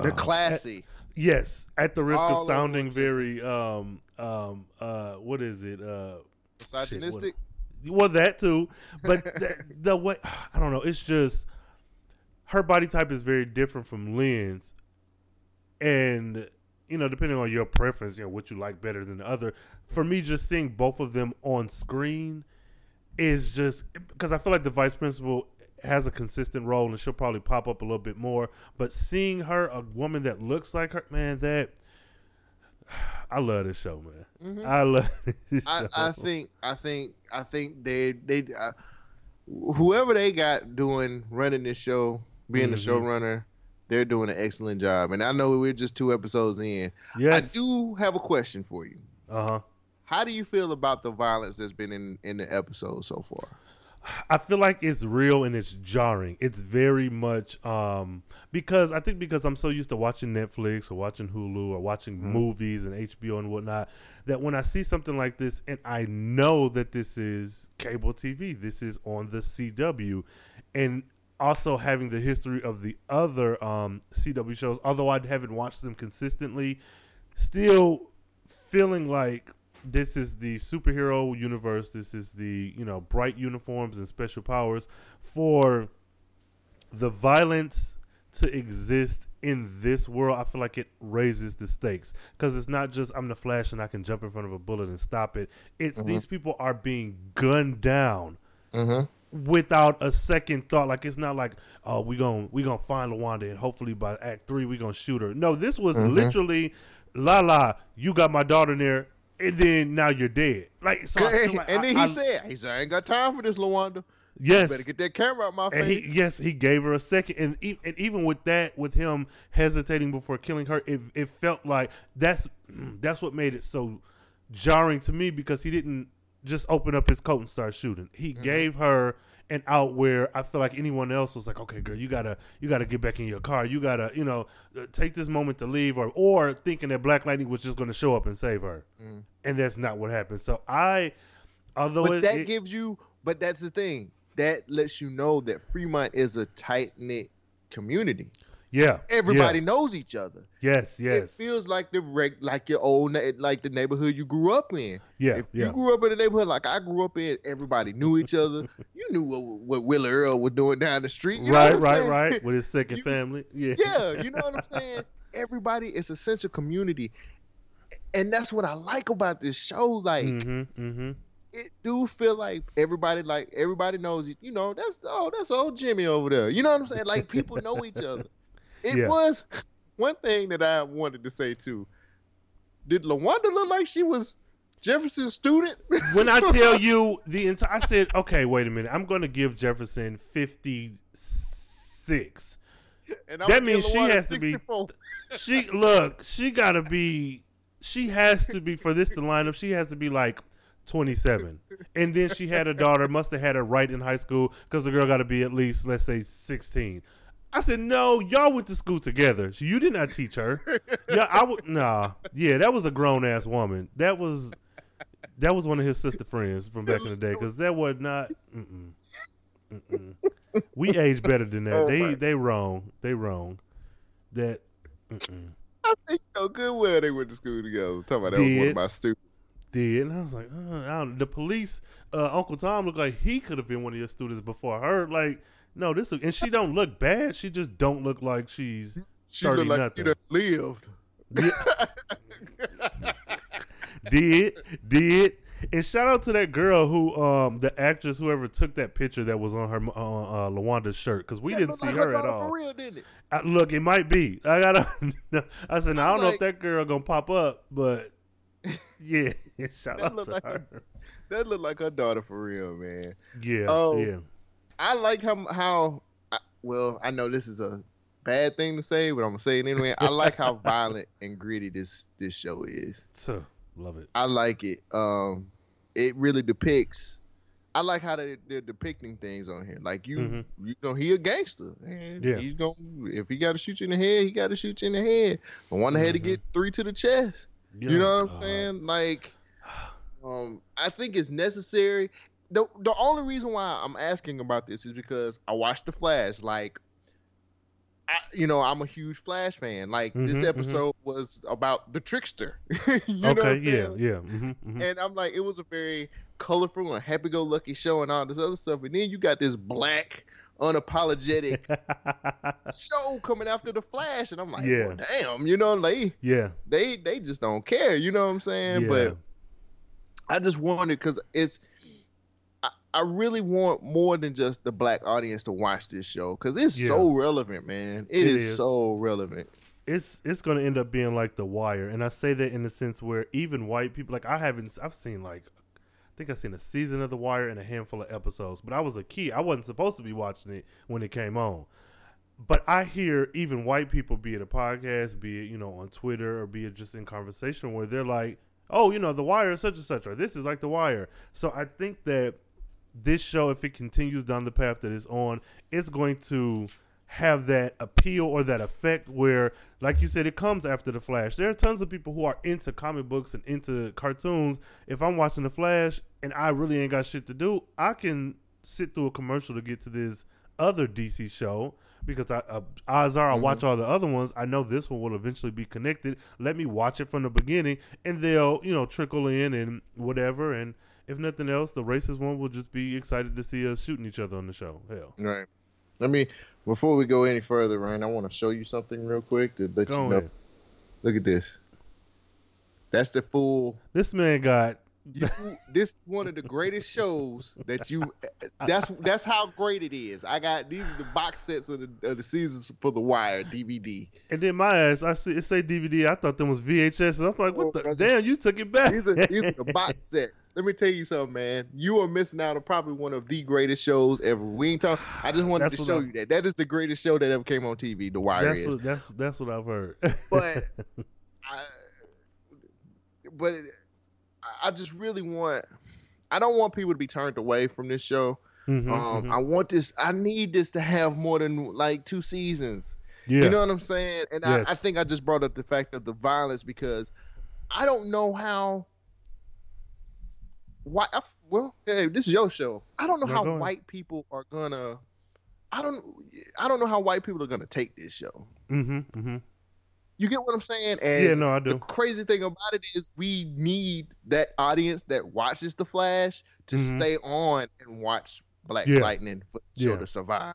They're uh, classy. yes, at the risk All of sounding very um um uh what is it uh shit, what- well, that too, but the, the way I don't know, it's just her body type is very different from Lynn's, and you know, depending on your preference, you know, what you like better than the other. For me, just seeing both of them on screen is just because I feel like the vice principal has a consistent role and she'll probably pop up a little bit more. But seeing her, a woman that looks like her, man, that I love this show, man. I love this I, show. I think I think I think they they uh, whoever they got doing running this show, being the Mhm. showrunner, they're doing an excellent job. And I know we're just two episodes in. yes, I do have a question for you. Uh huh. How do you feel about the violence that's been in in the episode so far? I feel like it's real and it's jarring. It's very much um because I think because I'm so used to watching Netflix or watching Hulu or watching movies and HBO and whatnot that when I see something like this and I know that this is cable TV, this is on the CW, and also having the history of the other um CW shows, although I haven't watched them consistently, still feeling like this is the superhero universe. This is the you know bright uniforms and special powers for the violence to exist in this world. I feel like it raises the stakes because it's not just I'm the Flash and I can jump in front of a bullet and stop it. It's these people are being gunned down without a second thought. Like it's not like, oh, we gonna we gonna find Lawanda and hopefully by Act Three we gonna shoot her. No, this was mm-hmm. literally, la la, you got my daughter in there, and then now you're dead. Like so, like and I- then he I- said, "He said I ain't got time for this, Lawanda. yes, Better get that camera out my and face." he, yes, he gave her a second, and, e- and even with that, with him hesitating before killing her, it, it felt like that's mm, that's what made it so jarring to me because he didn't just open up his coat and start shooting. He Mm-hmm. gave her an out where I feel like anyone else was like, okay, girl, you gotta you gotta get back in your car, you gotta you know uh, take this moment to leave, or or thinking that Black Lightning was just going to show up and save her, and that's not what happened. So I, although Mm. but it, that it- gives you but that's the thing that lets you know that fremont is a tight-knit community yeah, everybody yeah. knows each other yes, yes. it feels like the reg, like your old na- like the neighborhood you grew up in Yeah, if yeah. you grew up in a neighborhood like i grew up in everybody knew each other you knew what, what willie earl was doing down the street right, right, saying? right. With his second You- family, yeah, yeah, you know what I'm saying? Everybody is a sense of community. And that's what I like about this show. Like mm-hmm, mm-hmm. it do feel like everybody like everybody knows you know, that's oh that's old Jimmy over there. You know what I'm saying? Like people know each other. It Yeah. was one thing that I wanted to say too. Did Lawanda look like she was Jefferson's student? When I tell you the entire, I said, okay, wait a minute. I'm going to give Jefferson 56. and that means she has to be- She look, she got to be. She has to be for this to line up. She has to be like 27. And then she had a daughter, must have had her right in high school because the girl got to be at least, let's say, 16. I said, no, y'all went to school together. So you did not teach her. Yeah, I would, nah. Yeah, that was a grown ass woman. That was, that was one of his sister friends from back in the day because that was not, mm-mm, mm-mm. we age better than that. Oh, they, my. they wrong. They wrong. That, mm-mm. I think know good well they went to school together. Talking about that was one of my stupid. did, and I was like, uh, I the police, uh, Uncle Tom looked like he could have been one of your students before her. Like, no, this, and she don't look bad. She just don't look like she's She thirty looked like nothing. she lived. did did, and shout out to that girl who, um, the actress, whoever took that picture that was on her uh, uh, Lawanda's shirt because we That didn't see like her at all. For real, it? I, look, it might be. I gotta. I said, now, I don't know if that girl gonna pop up, but yeah, shout out to like her. That looked like her daughter for real, man. Yeah, Oh, yeah. I like how how I- well I know this is a bad thing to say, but I'm gonna say it anyway. I like how violent and gritty this this show is. So, love it. I like it. Um, it really depicts. I like how they, they're depicting things on here. Like you, Mhm. you know, he a gangster. And Yeah. He's gonna if he got to shoot you in the head, he got to shoot you in the head. But one had to get three to the chest. Yeah, You know what I'm uh, saying? Like, um, I think it's necessary. The The only reason why I'm asking about this is because I watched the Flash. Like, I, you know, I'm a huge Flash fan. Like, Mhm, this mhm. episode was about the trickster. you know what Okay, yeah, yeah. hmm hmm And I'm like, it was a very colorful and happy-go-lucky show and all this other stuff. And then you got this black, unapologetic show coming after the Flash, and I'm like, Yeah. well, damn, you know, they yeah, they they just don't care. You know what I'm saying? yeah. But I just wanted because it's. I, really want more than just the black audience to watch this show because it's Yeah. so relevant, man. It it is, is. so relevant. it's it's gonna end up being like The Wire, and I say that in the sense where even white people, like I haven't, I've seen like, I think I've seen a season of The Wire and a handful of episodes, but I was a kid, I wasn't supposed to be watching it when it came on. But I hear even white people, be it a podcast, be it you know on Twitter, or be it just in conversation, where they're like, "Oh, you know, The Wire is such and such," or "This is like The Wire." So I think that this show, if it continues down the path that it's on, it's going to have that appeal or that effect where, like you said, it comes after the Flash. There are tons of people who are into comic books and into cartoons. If I'm watching the Flash and I really ain't got shit to do, I can sit through a commercial to get to this other DC show because I, uh, odds are I'll watch all the other ones. I know this one will eventually be connected. Let me watch it from the beginning, and they'll you know trickle in and whatever. And if nothing else, the racist one will just be excited to see us shooting each other on the show. Hell, Right. Let me before we go any further, Ryan. I want to show you something real quick to let go you know. ahead. Look at this. That's the full This man got you, this one of the greatest shows that you. That's that's how great it is. I got these are the box sets of the of the seasons for the Wire DVD. And then my ass, I see it say DVD. I thought them was VHS. I'm like, what Oh, the brother. damn? You took it back. These are these are the box sets. Let me tell you something, man. You are missing out on probably one of the greatest shows ever. We ain't talking. I just wanted That's to show I- you that. That is the greatest show that ever came on TV. The Wire that's is. what, that's that's what I've heard. but I, but it, I just really want. I don't want people to be turned away from this show. Mhm, Um, mhm. I want this. I need this to have more than like two seasons. yeah, You know what I'm saying? And Yes. I, I think I just brought up the fact of the violence because I don't know how. Why? I, well, hey, this is your show. I don't know No, how go ahead. white people are gonna. I don't. I don't know how white people are gonna take this show. hmm hmm You get what I'm saying? And Yeah, no, I The do. crazy thing about it is we need that audience that watches The Flash to Mhm. stay on and watch Black Yeah. Lightning for the show Yeah. to survive.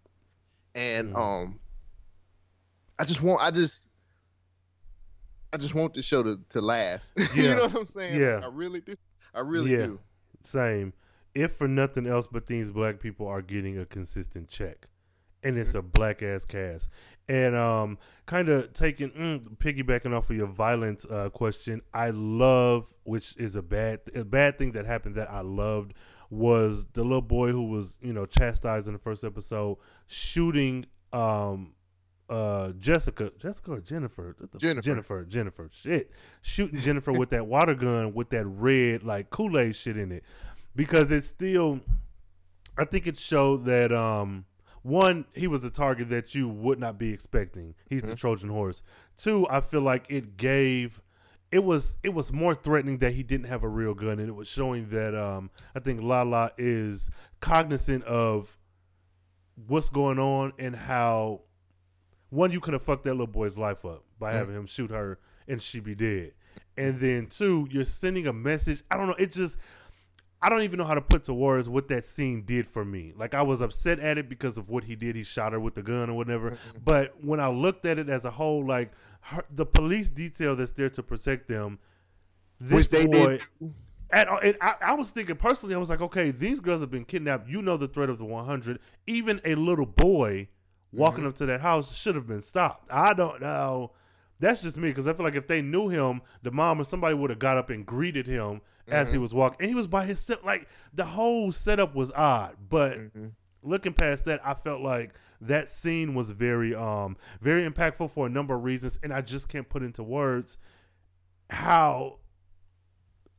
And Mhm. um I just want I just I just want the show to, to last. you know what I'm saying? Yeah. Like, I really do. I really Yeah. do. Same. If for nothing else, but these black people are getting a consistent check, and Mm-hmm. it's a black ass cast. And um, kind of taking mm, piggybacking off of your violence uh, question, I love, which is a bad a bad thing that happened that I loved was the little boy who was you know chastised in the first episode shooting um uh Jessica, Jessica or Jennifer, Jennifer. Jennifer, Jennifer, shit, shooting Jennifer with that water gun with that red like Kool Aid shit in it, because it's still, I think it showed that um one he was a target that you would not be expecting. He's the Trojan horse. Two, I feel like it gave. It was it was more threatening that he didn't have a real gun, and it was showing that um, I think Lala is cognizant of what's going on and how one you could have fucked that little boy's life up by having him shoot her and she be dead and then two you're sending a message i don't know it just i don't even know how to put to words what that scene did for me like i was upset at it because of what he did he shot her with the gun or whatever mm-hmm. but when i looked at it as a whole like her, the police detail that's there to protect them this Which they boy did. and, and I, I was thinking personally, I was like, okay, these girls have been kidnapped. You know the threat of the 100. Even a little boy walking mm-hmm. up to that house should have been stopped. I don't know. That's just me because I feel like if they knew him, the mom or somebody would have got up and greeted him as he mm-hmm. was walking, and he was by himself. Like the whole setup was odd, but mm-hmm. looking past that, I felt like that scene was very, um, very impactful for a number of reasons, and I just can't put into words how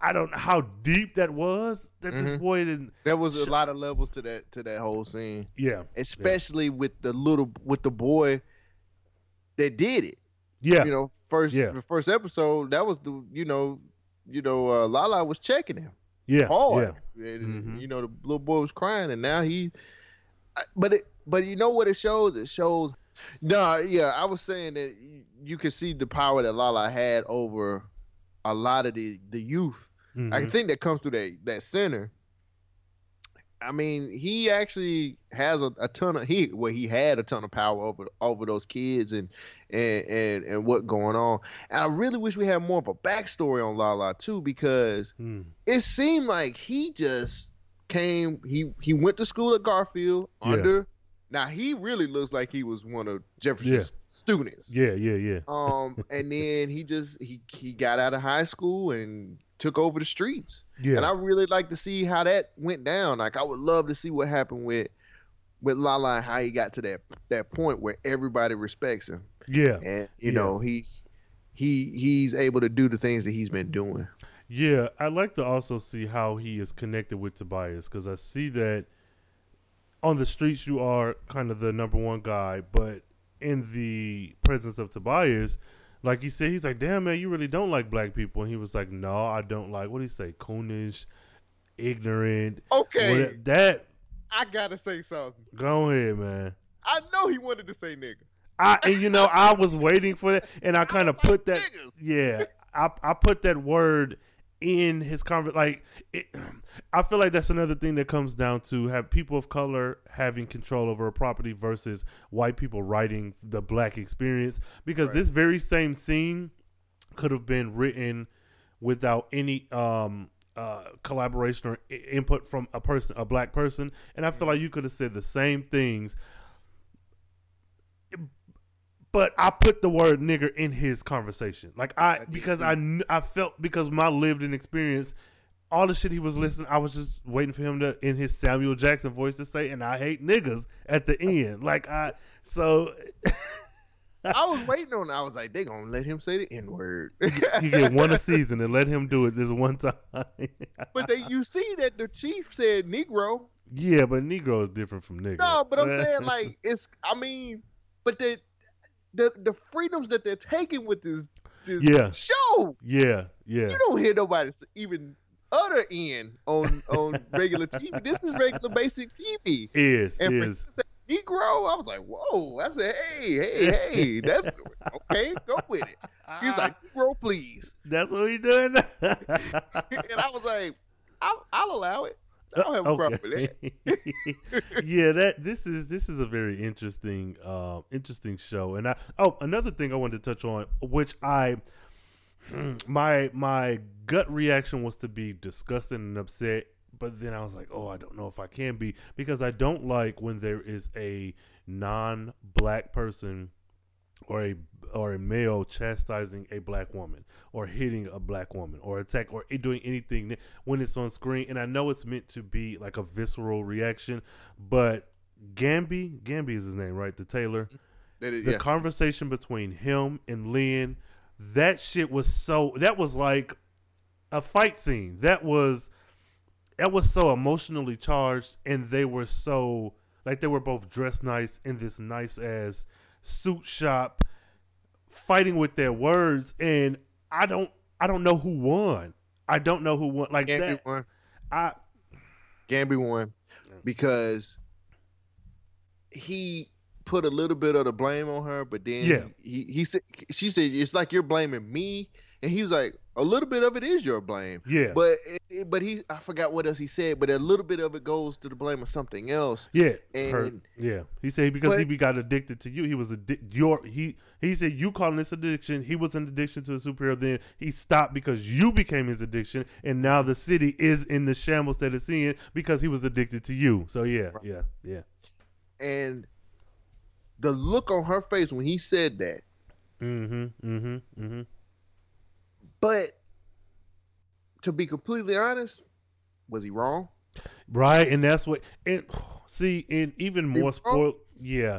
I don't know how deep that was that this mm-hmm. boy didn't. There was a lot of levels to that to that whole scene, Yeah, especially with the little with the boy that did it. yeah, You know, first Yeah. the first episode that was the you know you know uh, Lala was checking him yeah, hard. yeah. And, Mhm. You know, the little boy was crying, and now he. But it, but you know what it shows? It shows. No, yeah, I was saying that you, you could see the power that Lala had over a lot of the the youth. I Mhm. think that comes through that that center. I mean, he actually has a, a ton of he well, he had a ton of power over over those kids and and and and what going on. And I really wish we had more of a backstory on Lala too, because Mm. it seemed like he just came. He he went to school at Garfield Yeah. under. Now he really looks like he was one of Jefferson's students. yeah, yeah, yeah. Um, and then he just he he got out of high school and took over the streets. Yeah. And I really like to see how that went down. Like I would love to see what happened with with Lala and how he got to that that point where everybody respects him. Yeah, And you Yeah. know, he he he's able to do the things that he's been doing. yeah. I'd like to also see how he is connected with Tobias because I see that on the streets you are kind of the number one guy, but in the presence of Tobias, like he said, he's like, "Damn man, you really don't like black people." And he was like, "No, I don't like what do you say, coonish, ignorant." Okay. What- that I gotta say something. go ahead, man. I know he wanted to say nigga. I and you know I was waiting for that, and I kind of put that. niggas. Yeah, I I put that word in his conver Like it, I feel like that's another thing that comes down to have people of color having control over a property versus white people writing the black experience. Because this very same scene could have been written without any um uh collaboration or I- input from a person a black person. And i feel like you could have said the same things but I put the word nigger in his conversation. Like I because I kn- I felt because my lived in experience, all the shit he was listening, I was just waiting for him to in his Samuel Jackson voice to say, "And I hate niggers" at the end. Like I so I was waiting on. it. I was like, they gonna let him say the n word. you get one a season and let him do it this one time. but they, you see that the chief said Negro. yeah, but Negro is different from nigger. No, but I'm saying like it's. I mean, but the the the freedoms that they're taking with this this Yeah. show, yeah, yeah, you don't hear nobody even utter in on on regular TV. This is regular basic TV. is And for is Negro, I was like, whoa. I said, hey, hey, hey, that's okay. Go with it. He was like, Negro, please. that's what we doing. and I was like, I'll, I'll allow it. I don't have a problem yeah, that this is this is a very interesting uh, interesting show. And I oh another thing I wanted to touch on, which I my my gut reaction was to be disgusted and upset, but then I was like, oh, I don't know if I can be because I don't like when there is a non-black person or a or a male chastising a black woman or hitting a black woman or attack or doing anything when it's on screen and I know it's meant to be like a visceral reaction but Gambi Gambi is his name right the tailor is, the yeah. conversation between him and Lynn, that shit was so that was like a fight scene. That was that was so emotionally charged and they were so like they were both dressed nice in this nice ass suit shop fighting with their words and I don't I don't know who won. I don't know who won like Gambi that. won. I Gambi won because he put a little bit of the blame on her, but then Yeah. he, he said she said it's like you're blaming me, and he was like a little bit of it is your blame. Yeah. But it, but he I forgot what else he said, but a little bit of it goes to the blame of something else. Yeah, her- And- yeah. He said because he But- be- got addicted to you. He was addi- your he he said you calling this addiction. He was an addiction to a superhero. Then he stopped because you became his addiction, and now the city is in the shambles that it's in because he was addicted to you. So yeah, yeah, yeah. And the look on her face when he said that, Mm-hmm. Mm-hmm. Mm-hmm. But to be completely honest, was he wrong? Right, and that's what and see, and even more spoiled. Yeah,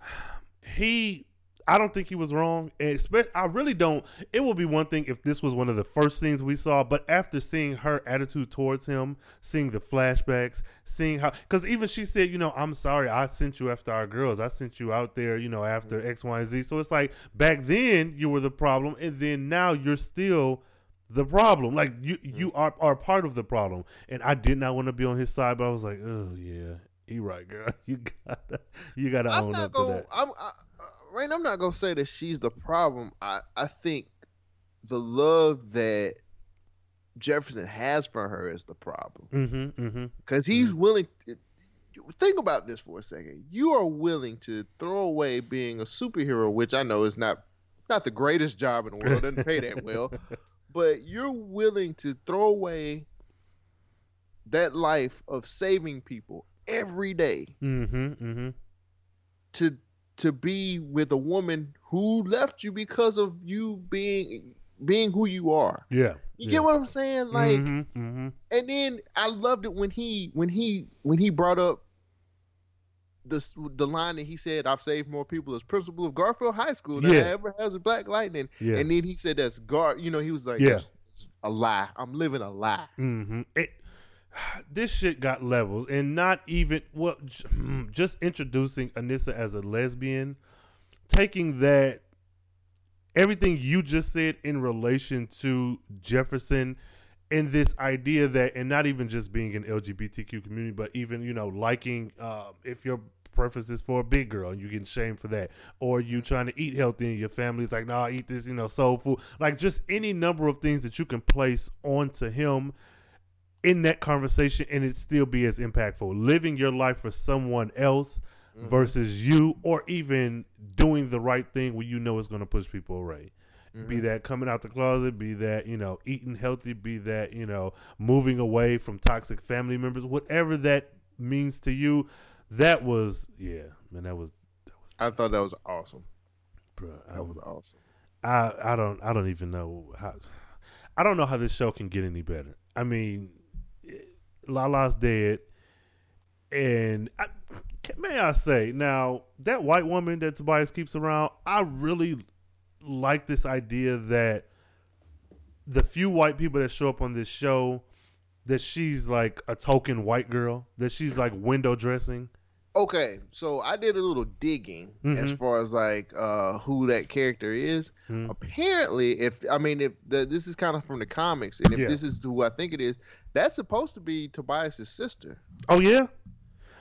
he. I don't think he was wrong, and I really don't. It would be one thing if this was one of the first things we saw, but after seeing her attitude towards him, seeing the flashbacks, seeing how, because even she said, you know, I'm sorry, I sent you after our girls, I sent you out there, you know, after mm-hmm. X, Y, and Z. So it's like back then you were the problem, and then now you're still the problem. Like you you mm-hmm. are are part of the problem. And I did not want to be on his side, but I was like, oh yeah, you right, girl. You gotta you gotta I'm own up gonna. to that. I'm I, uh, Rain. I'm not gonna say that she's the problem. I I think the love that Jefferson has for her is the problem Mm-hmm. Mm-hmm. because he's willing. To, Think about this for a second. You are willing to throw away being a superhero, which I know is not not the greatest job in the world. Doesn't pay that well, but you're willing to throw away that life of saving people every day Mm-hmm. Mm-hmm. to to be with a woman who left you because of you being being who you are. Yeah. You get what I'm saying? Like mm-hmm. Mm-hmm. and then I loved it when he when he when he brought up the the line that he said, "I've saved more people as principal of Garfield High School than Yeah. I ever has of Black Lightning." Yeah. And then he said, "That's Gar." You know, he was like, Yeah. A lie. I'm living a lie." Mm-hmm. It, this shit got levels, and not even well, just introducing Anissa as a lesbian, taking that everything you just said in relation to Jefferson and this idea that and not even just being an LGBTQ community but even you know liking uh, if your preference is for a big girl and you getting shamed for that or you trying to eat healthy and your family's like no nah eat this you know soul food. Like just any number of things that you can place onto him in that conversation and it still be as impactful living your life for someone else mm-hmm. versus you or even doing the right thing when you know it's going to push people away be mm-hmm. that coming out the closet be that you know eating healthy be that you know moving away from toxic family members whatever that means to you that was yeah man that was I thought that was awesome. bro That was um, awesome. I I don't I don't even know how I don't know how this show can get any better. I mean, Lala's dead, and I, may I say now that white woman that Tobias keeps around, I really like this idea that the few white people that show up on this show that she's like a token white girl that she's like window dressing Okay, so I did a little digging as Mhm. far as like uh who that character is. Mhm. Apparently, if I mean if the, this is kind of from the comics, and if Yeah. this is who I think it is, that's supposed to be Tobias's sister. Oh yeah,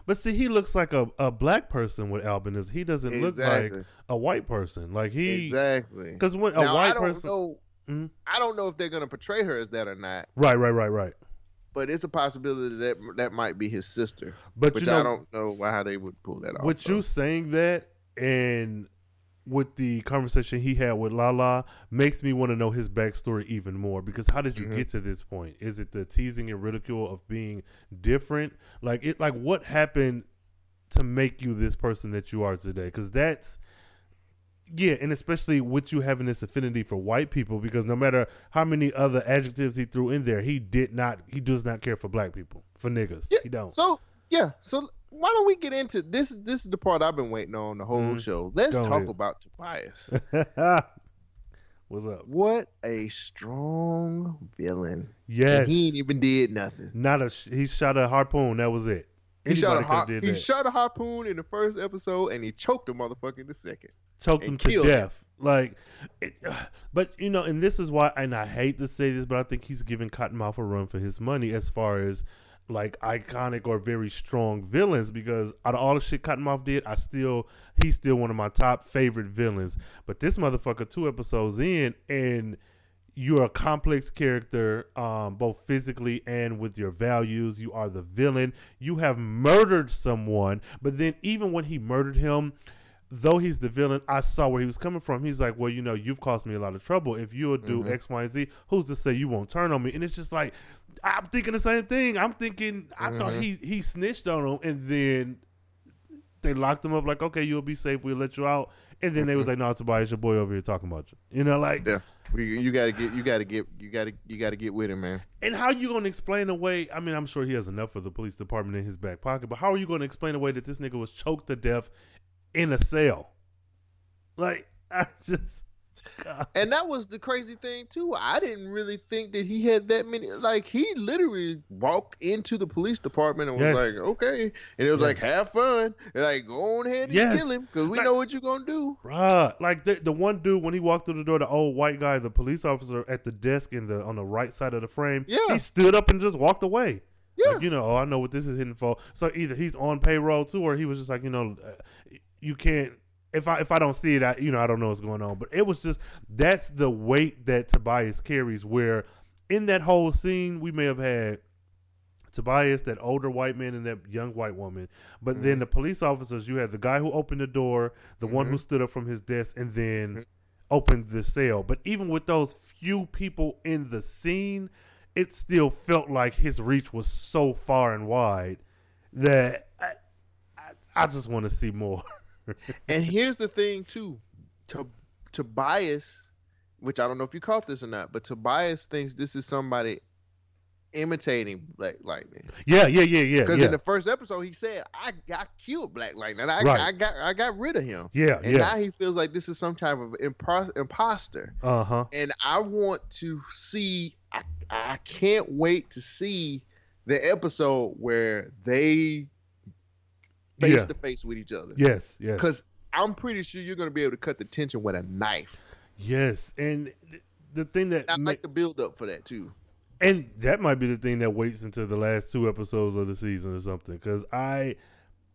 but see, he looks like a, a black person with albinism. He doesn't look like a white person. Like he, exactly. because when a Now, white I don't person, know. Mhm. I don't know if they're gonna portray her as that or not, right, right, right, right. But it's a possibility that that might be his sister. But which you know, I don't know why how they would pull that off. with you saying that and with the conversation he had with Lala makes me want to know his backstory even more because how did you Mm-hmm. get to this point? Is it the teasing and ridicule of being different? Like it like what happened to make you this person that you are today? Cuz that's yeah, and especially with you having this affinity for white people because no matter how many other adjectives he threw in there, he did not he does not care for black people, for niggas. Yeah, he don't. So yeah, so why don't we get into this? This is the part I've been waiting on the whole Mhm. show. Let's Go talk ahead. about Tobias. What's up? what a strong villain. Yes. And he ain't even did nothing. Not a. He shot a harpoon. That was it. He shot a Anybody har- he shot a harpoon in the first episode, and he choked a motherfucker in the second. Choked and him to killed him. death. Like, it, but you know, and this is why, and I hate to say this, but I think he's giving Cottonmouth a run for his money as far as like iconic or very strong villains. Because out of all the shit Cottonmouth did, I still he's still one of my top favorite villains. But this motherfucker, two episodes in, and you're a complex character, um, both physically and with your values. You are the villain. You have murdered someone, but then even when he murdered him, though he's the villain, I saw where he was coming from. He's like, well, you know, you've caused me a lot of trouble. If you'll do mm-hmm. X, Y, and Z, who's to say you won't turn on me? And it's just like, I'm thinking the same thing. I'm thinking, I thought mm-hmm. he he snitched on him, and then they locked him up. Like, okay, you'll be safe. We'll let you out. And then they was mm-hmm. like, no, Tobias, your boy over here talking about you. You know, like, Yeah, you, you gotta get, you gotta get, you gotta, you gotta get with him, man. and how you gonna explain away? I mean, I'm sure he has enough for the police department in his back pocket, but how are you gonna explain away that this nigga was choked to death in a cell? Like, I just, God. And that was the crazy thing too. I didn't really think that he had that many. Like he literally walked into the police department and was Yes. like, "Okay," and it was like, "Have fun," and like, "Go on ahead and Yes. kill him because we Like- know what you're gonna do." Bruh, like the the one dude when he walked through the door, the old white guy, the police officer at the desk in the on the right side of the frame. Yeah. he stood up and just walked away. Yeah. Like, you know, oh, I know what this is hidden for. So either he's on payroll too, or he was just like, you know, uh, you can't. If I if I don't see it, I you know I don't know what's going on. But it was just that's the weight that Tobias carries. Where in that whole scene, we may have had Tobias, that older white man, and that young white woman. But Mm-hmm. then the police officers, you had the guy who opened the door, the one Mm-hmm. who stood up from his desk, and then opened the cell. But even with those few people in the scene, it still felt like his reach was so far and wide that I, I, I just want to see more. And here's the thing too, to Tobias, which I don't know if you caught this or not, but Tobias thinks this is somebody imitating Black Lightning. yeah, yeah, yeah, yeah. Because yeah. in the first episode, he said, "I, I killed Black Lightning. I, Right. I got I got rid of him." yeah, And yeah. now he feels like this is some type of impro- imposter. Uh huh. And I want to see. I I can't wait to see the episode where they face Yeah. to face with each other. Yes, yes. Because I'm pretty sure you're going to be able to cut the tension with a knife. Yes, and th- the thing that I ma- like the build up for that too. and that might be the thing that waits until the last two episodes of the season or something. Because I,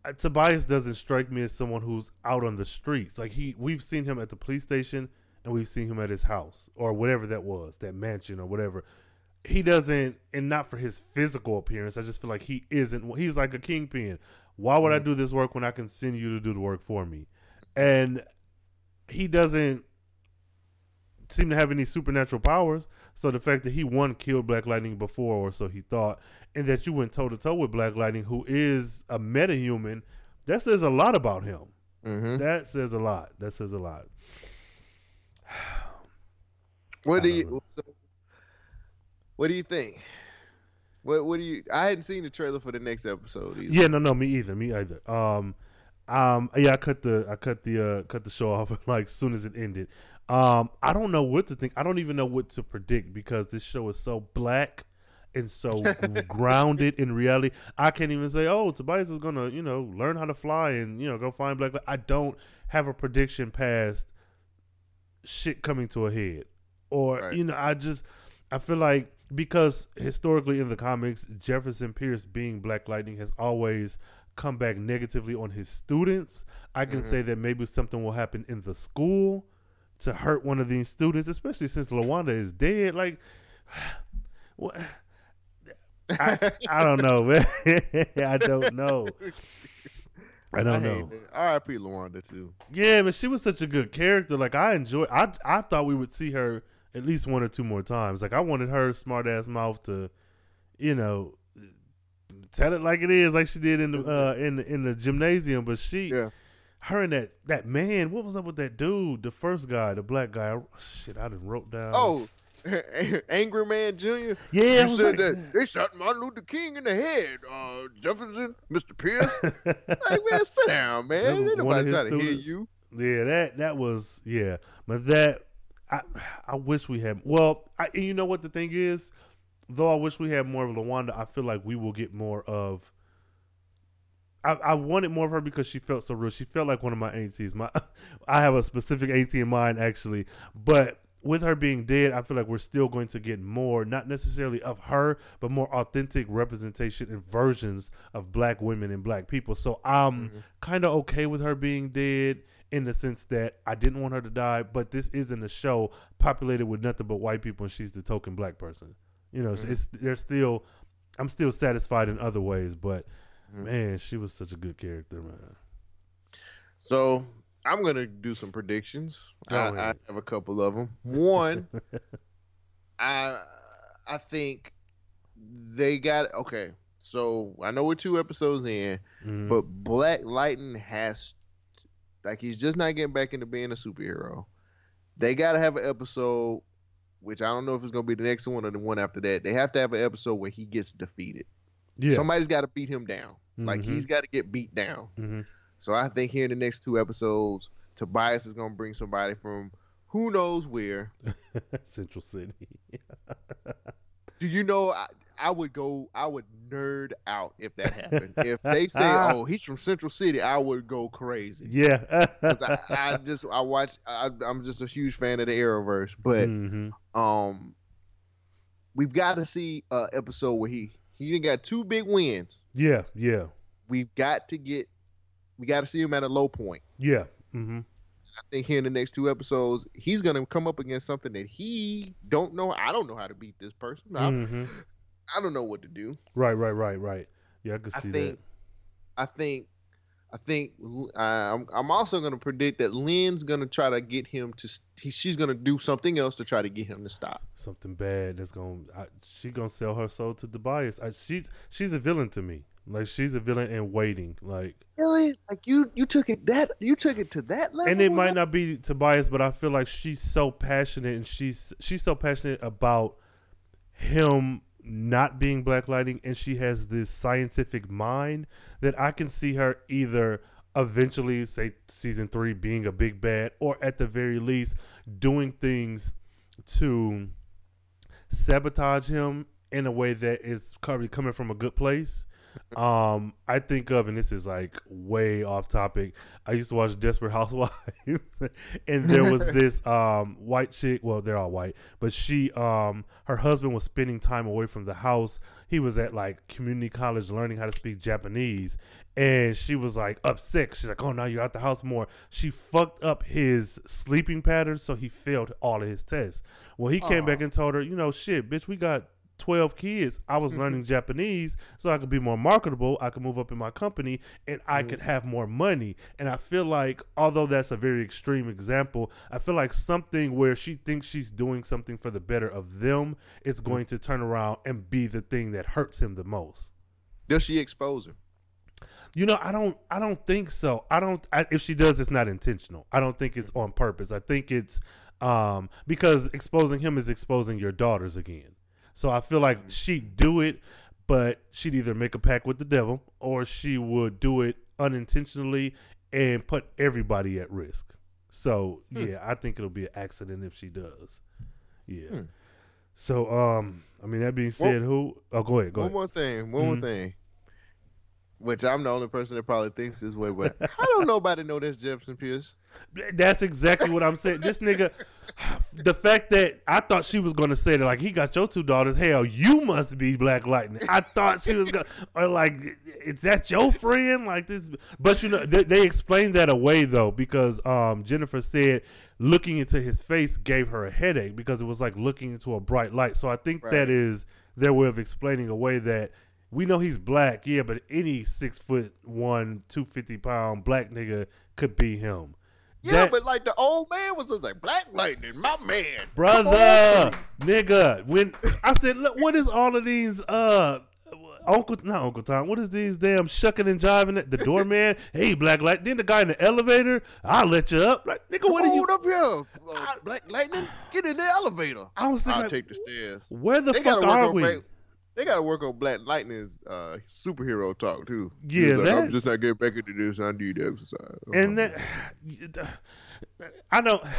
uh, Tobias doesn't strike me as someone who's out on the streets. Like he, we've seen him at the police station and we've seen him at his house or whatever that was, that mansion or whatever. He doesn't, and not for his physical appearance. I just feel like he isn't. He's like a kingpin. Why would I do this work when I can send you to do the work for me? And he doesn't seem to have any supernatural powers. So the fact that he one killed Black Lightning before, or so he thought, and that you went toe to toe with Black Lightning, who is a metahuman, that says a lot about him. Mm-hmm. That says a lot. That says a lot. What do you? So, what do you think? What What do you? I hadn't seen the trailer for the next episode. Either. Yeah, no, no, me either. Me either. Um, um, yeah, I cut the I cut the uh cut the show off like as soon as it ended. Um, I don't know what to think. I don't even know what to predict because this show is so black and so grounded in reality. I can't even say, "Oh, Tobias is gonna, you know, learn how to fly and you know go find black." I don't have a prediction past shit coming to a head, or Right. you know, I just I feel like because historically in the comics, Jefferson Pierce being Black Lightning has always come back negatively on his students. I can mm-hmm. say that maybe something will happen in the school to hurt one of these students, especially since Lawanda is dead. Like, what? I, I don't know, man. I don't know. I I don't hate know. R.I.P. Lawanda too. Yeah, but she was such a good character. Like I enjoy. I I thought we would see her at least one or two more times. Like I wanted her smart ass mouth to, you know, tell it like it is, like she did in the uh, in the, in the gymnasium. But she, Yeah. her and that that man. What was up with that dude? The first guy, the black guy. Shit, I didn't wrote down. Oh, Angry Man Jr. Yeah, you said like- that they shot Martin Luther King in the head. Uh, Jefferson, Mr. Pierce. like man, sit down, man. Ain't nobody trying to hear you. Yeah, that that was yeah, but that I I wish we had. Well, I, and you know what the thing is, though I wish we had more of Lawanda. I feel like we will get more of. I, I wanted more of her because she felt so real. She felt like one of my aunties. My, I have a specific auntie in mind actually, but with her being dead, I feel like we're still going to get more, not necessarily of her, but more authentic representation and versions of black women and black people. So I'm mm-hmm. kind of okay with her being dead in the sense that I didn't want her to die, but this isn't a show populated with nothing but white people, and she's the token black person. You know, so it's they're still. I'm still satisfied in other ways, but man, she was such a good character, man. So I'm gonna do some predictions. I, I have a couple of them. One, I I think they got okay. So I know we're two episodes in, Mhm. but Black Lightning has like he's just not getting back into being a superhero. They got to have an episode, which I don't know if it's gonna be the next one or the one after that. They have to have an episode where he gets defeated. yeah, Somebody's got to beat him down. Like Mhm. he's got to get beat down. Mhm. So I think here in the next two episodes, Tobias is gonna bring somebody from who knows where. Central City. Do you know? I, would go. I would nerd out if that happened. if they say, "Oh, he's from Central City," I would go crazy. yeah, I, I just I watch. I, I'm just a huge fan of the Arrowverse, but Mhm. um, we've got to see a episode where he he got two big wins. yeah, yeah, We've got to get. We got to see him at a low point. yeah. Mm-hmm. I think here in the next two episodes, he's gonna come up against something that he don't know. I don't know how to beat this person. I, hmm I don't know what to do. Right, right, right, right. Yeah, I could I see think, I think, I think. Uh, I'm, I'm also gonna predict that Lynn's gonna try to get him to. He, she's gonna do something else to try to get him to stop. Something bad that's gonna. I, she gonna sell her soul to Tobias. I, she's she's a villain to me. Like she's a villain in waiting. Like, Really? Like you, you took it that you took it to that level. and it might not be Tobias, but I feel like she's so passionate, and she's she's so passionate about him not being Black Lightning, and she has this scientific mind that I can see her either eventually, say season three, being a big bad, or at the very least, doing things to sabotage him in a way that is probably coming from a good place. Um, I think of, and this is like way off topic. I used to watch Desperate Housewives, and there was this um white chick. Well, they're all white, but she um her husband was spending time away from the house. He was at like community college learning how to speak Japanese, and she was like upset. She's like, "Oh, now you're out the house more." She fucked up his sleeping patterns, so he failed all of his tests. Well, he came back and told her, "You know, shit, bitch, we got." 12 kids i was mm-hmm. learning japanese so i could be more marketable i could move up in my company and i could mm-hmm. have more money and i feel like although that's a very extreme example i feel like something where she thinks she's doing something for the better of them is mm-hmm. going to turn around and be the thing that hurts him the most Does she expose her? you know, I don't. I don't think so. I don't. I, if she does, it's not intentional. I don't think it's on purpose. I think it's um, because exposing him is exposing your daughters again. So I feel like she'd do it, but she'd either make a pact with the devil or she would do it unintentionally and put everybody at risk. So yeah, I think it'll be an accident if she does. Yeah. So um, I mean that being said, who? Oh, go ahead. Go ahead. one ahead. more thing. One Mhm. more thing. Which I'm the only person that probably thinks this way, but I don't nobody know that's Jefferson Pierce? That's exactly what I'm saying. This nigga, the fact that I thought she was gonna say that, like he got your two daughters. Hell, you must be Black Lightning. I thought she was gonna, or like, is that your friend? Like this, but you know, they, they explained that away though because um, Jennifer said looking into his face gave her a headache because it was like looking into a bright light. So I think Right. that is their way of explaining away that. We know he's black, yeah, but any six foot one, two fifty pound black nigga could be him. Yeah, That- but like the old man was just like Black Lightning, my man, brother, nigga. When I said, look, what is all of these? Uh, Uncle, not Uncle Tom. What is these damn shucking and jiving at the doorman? hey, Black Light. Then the guy in the elevator. I'll let you up. Like nigga, what are you? Hold up here, uh, Black Lightning. Get in the elevator. I was thinking, I'll like, take the stairs. where the They fuck are we? Black, They got to work on Black Lightning's uh, superhero talk too. Yeah, like, I'm just not getting back into this. I need exercise. and that I don't.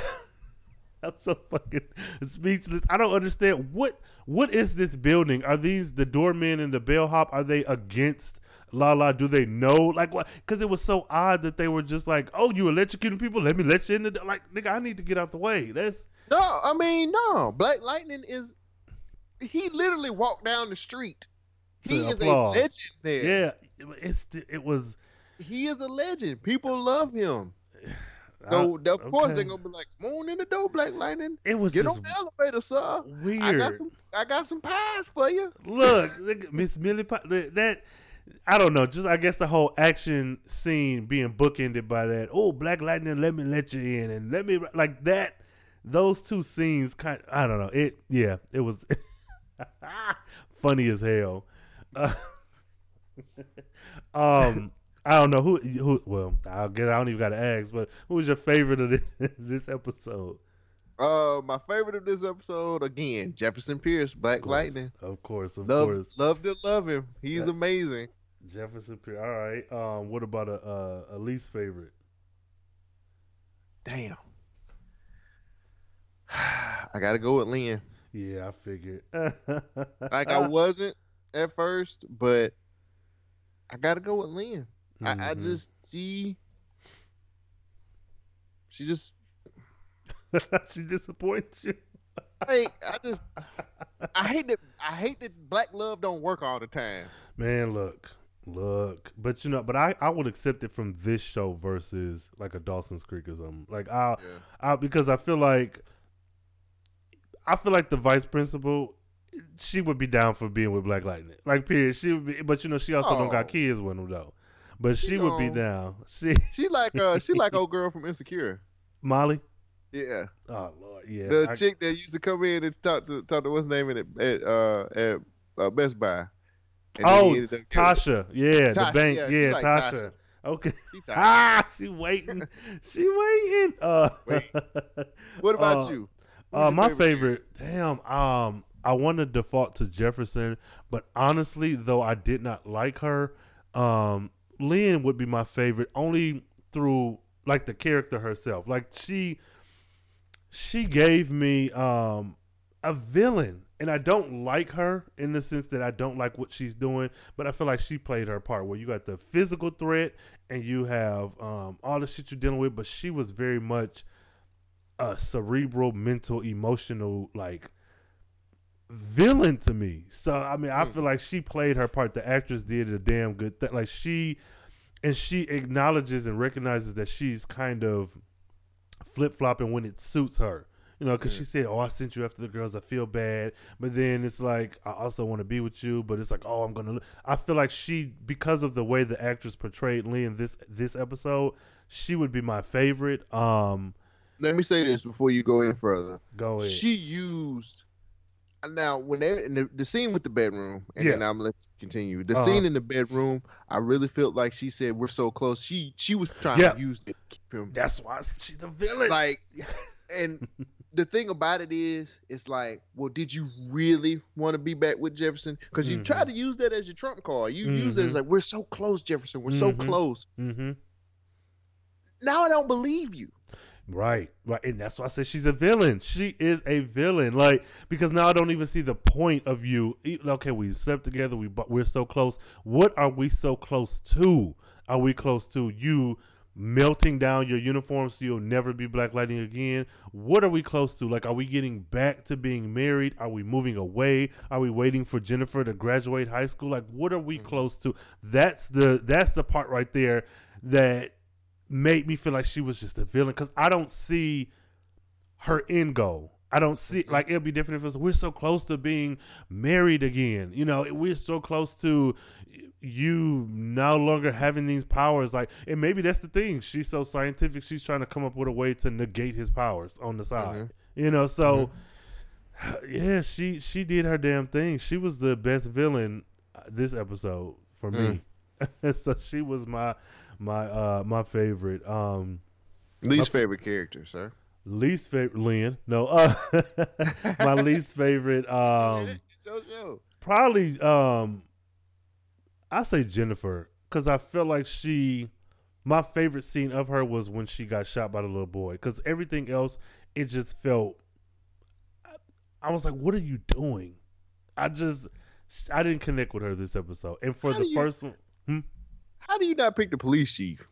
I'm so fucking speechless. I don't understand what what is this building? Are these the doormen and the bellhop? Are they against Lala? Do they know like what? Because it was so odd that they were just like, "Oh, you electrocuting people? Let me let you in the like, nigga. I need to get out the way." That's No, I mean no. Black Lightning is he literally walked down the street. He is applause. a legend there. yeah. It's it was. He is a legend. People love him. So I- of course okay. they're gonna be like, "Come on in the door, Black Lightning. It was Get on the elevator, sir. weird. I got some. I got some pies for you." Look, look, Miss Millie that, that I don't know. Just I guess the whole action scene being bookended by that. Oh, Black Lightning, let me let you in, and let me like that. Those two scenes, kind. I don't know. It yeah, it was funny as hell. Uh, um, I don't know who who. Well, I guess I don't even got to ask. But who was your favorite of this, this episode? Uh, my favorite of this episode again, Jefferson Pierce, Black Of Lightning. of course, of Love, course. love to love him. He's Yeah. amazing. Jefferson Pierce. All right. Um, what about a uh, a least favorite? Damn. I gotta go with Lynn. Yeah, I figured. Like I wasn't at first, but I gotta go with Lynn. I, I Mhm. just she she just she disappoints you. like I just I hate that I hate that black love don't work all the time. Man, look, look. But you know, but I I would accept it from this show versus like a Dawson's Creek or something. Like I, I because I feel like I feel like the vice principal. She would be down for being with Black Lightning. Like, period. She would be, but you know, she also don't got Oh. kids with him though. But she would be down. She She like uh she like old girl from Insecure. Molly. Yeah. Oh Lord, yeah. the I- chick that used to come in and talk to talk to what's name in it at uh at uh, Best Buy. Oh, he ended up getting- Tasha. Yeah, the bank. yeah, Yeah, like Tasha. Tasha. Okay. She Tasha. ah, she waiting. she waiting. Uh, Wait. What about uh, you? Uh, my favorite favorite. Damn. Um, I want to default to Jefferson, but honestly, though I did not like her, um, Lynn would be my favorite only through like the character herself. Like she, she gave me um a villain, and I don't like her in the sense that I don't like what she's doing, but I feel like she played her part. Where you got the physical threat, and you have um all the shit you're dealing with, but she was very much a cerebral, mental, emotional, like villain to me. So I mean, I feel like she played her part. The actress did a damn good thing. Like she, and she acknowledges and recognizes that she's kind of flip flopping when it suits her. You know, because she said, "Oh, I sent you after the girls. I feel bad," but then it's like, "I also want to be with you," but it's like, "Oh, I'm gonna." I feel like she, because of the way the actress portrayed Lee in this this episode, she would be my favorite. Um, Let me say this before you go any further. go ahead. She used now when they in the, the scene with the bedroom, and then I'm gonna let you continue. The Uh-huh. scene in the bedroom, I really felt like she said we're so close. She she was trying Yeah. to use it to keep him That's why she's a villain. like and the thing about it is it's like well did you really want to be back with jefferson because you Mhm. try to use that as your trump card you use it as Mhm. like we're so close jefferson we're so Mhm. close mm-hmm. now i don't believe you Right, right, and that's why I said she's a villain. She is a villain, like because now I don't even see the point of you. Okay, we slept together. We we're so close. What are we so close to? Are we close to you melting down your uniform so you'll never be Black Lightning again? What are we close to? Like, are we getting back to being married? Are we moving away? Are we waiting for Jennifer to graduate high school? Like, what are we mm. close to? That's the that's the part right there that made me feel like she was just a villain because I don't see her end goal. I don't see mm-hmm. like it'll be different if it's we're so close to being married again. You know, we're so close to you no longer having these powers. Like, and maybe that's the thing. She's so scientific. She's trying to come up with a way to negate his powers on the side. Mm-hmm. You know, so mm-hmm. yeah, she she did her damn thing. She was the best villain this episode for me. Mm. so she was my my uh my favorite. Um Least favorite character, sir. least favorite Lynn. No, uh my least favorite um probably um I say Jennifer cuz I felt like she my favorite scene of her was when she got shot by the little boy cuz everything else it just felt I was like what are you doing? I just I didn't connect with her this episode. And for How the you- first one hmm? How do you not pick the police chief?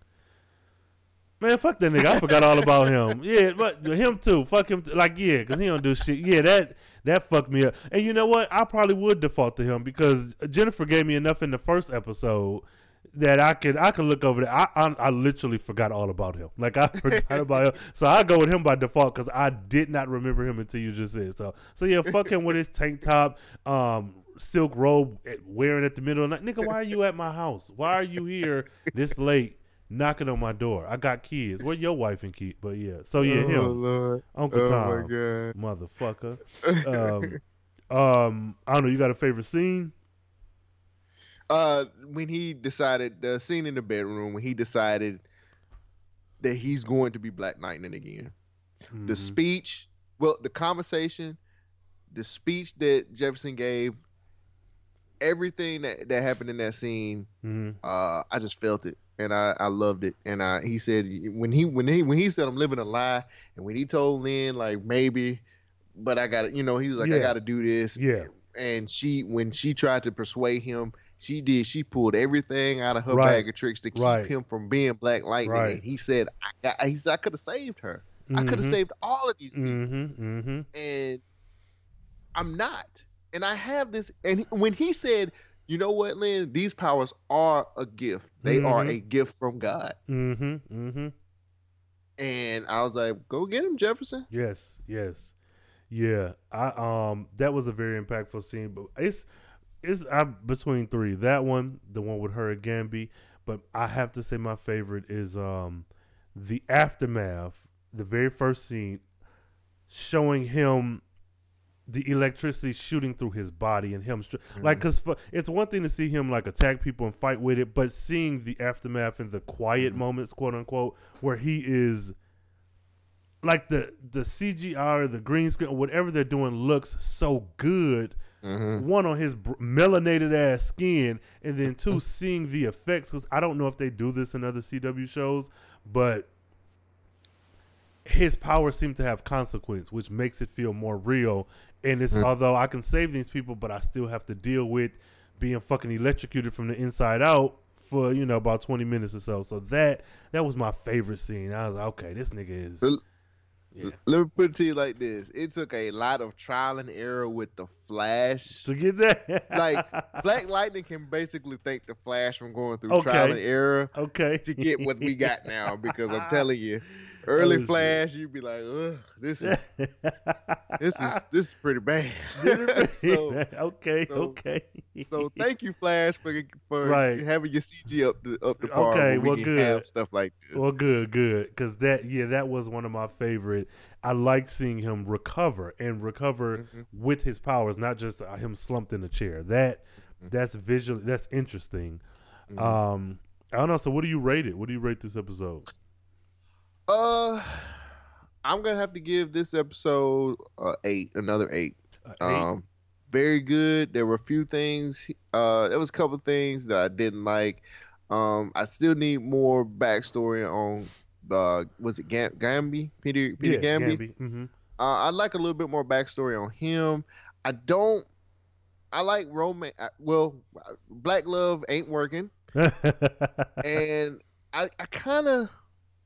Man, fuck that nigga. I forgot all about him. Yeah, but him too. Fuck him. T- like, yeah, because he don't do shit. Yeah, that that fucked me up. And you know what? I probably would default to him because Jennifer gave me enough in the first episode that I could I could look over there. I, I I literally forgot all about him. Like I forgot about him. So I go with him by default because I did not remember him until you just said so. So yeah, fuck him with his tank top, um, silk robe wearing at the middle of the night. Nigga, why are you at my house? Why are you here this late? Knocking on my door. I got kids. Where your wife and kid? But yeah. So yeah, Oh him. Lord. Uncle oh Tom. my god. Motherfucker. Um, um, I don't know. You got a favorite scene? Uh, when he decided the scene in the bedroom when he decided that he's going to be Black Lightning again. The Mhm. speech, well, the conversation, the speech that Jefferson gave, everything that that happened in that scene, Mhm. uh, I just felt it and I, I loved it. And I he said when he when he when he said I'm living a lie, and when he told Lynn like maybe, but I got to you know he was like I got to do this. Yeah. And she when she tried to persuade him, she did. She pulled everything out of her Right. bag of tricks to keep Right. him from being Black Lightning. Right. And he said I got. He said I could have saved her. I could have saved all of these people Mm-hmm. Mm-hmm. and I'm not. And I have this. And he- when he said, "You know what, Lynn? These powers are a gift. They are Mhm. a gift from God." Mm-hmm. Mm-hmm. And I was like, "Go get him, Jefferson." Yes, yes, yeah. I um that was a very impactful scene, but it's it's I'm between three. That one, the one with her and Gambi, but I have to say my favorite is um the aftermath, the very first scene, showing him the electricity shooting through his body and him str- mm-hmm. like because it's one thing to see him like attack people and fight with it, but seeing the aftermath and the quiet mm-hmm. moments, quote unquote, where he is like the the CGI or the green screen or whatever they're doing looks so good. Mm-hmm. One on his br- melanated ass skin, and then two seeing the effects because I don't know if they do this in other CW shows, but his powers seem to have consequence, which makes it feel more real. And it's mm. although I can save these people, but I still have to deal with being fucking electrocuted from the inside out for you know about twenty minutes or so. So that that was my favorite scene. I was like, okay, this nigga is. Yeah. Let me put it to you like this: It took a lot of trial and error with the Flash. To get that, like Black Lightning can basically thank the Flash from going through Okay. trial and error okay, to get what we got now. Because I'm telling you, early Oh. Flash, you'd be like, Ugh, "This is this is this is pretty bad." so, okay, so- okay. so thank you, Flash, for for Right. having your CG up the up the par. Okay, we well, can good. Have stuff like this. Well, good, good, because that yeah, that was one of my favorite. I like seeing him recover and recover Mm-hmm. with his powers, not just uh, him slumped in a chair. That Mm-hmm. that's visual. That's interesting. Um, I don't know. So, what do you rate it? What do you rate this episode? Uh, I'm gonna have to give this episode uh, eight, another eight. Uh, eight? Um, very good. There were a few things. Uh, there was a couple things that I didn't like. Um, I still need more backstory on. Uh, was it Gam- Gambi? Peter Peter yeah, Gambi. hmm Uh, I'd like a little bit more backstory on him. I don't. I like romance. Well, Black Love ain't working, and I, I kind of,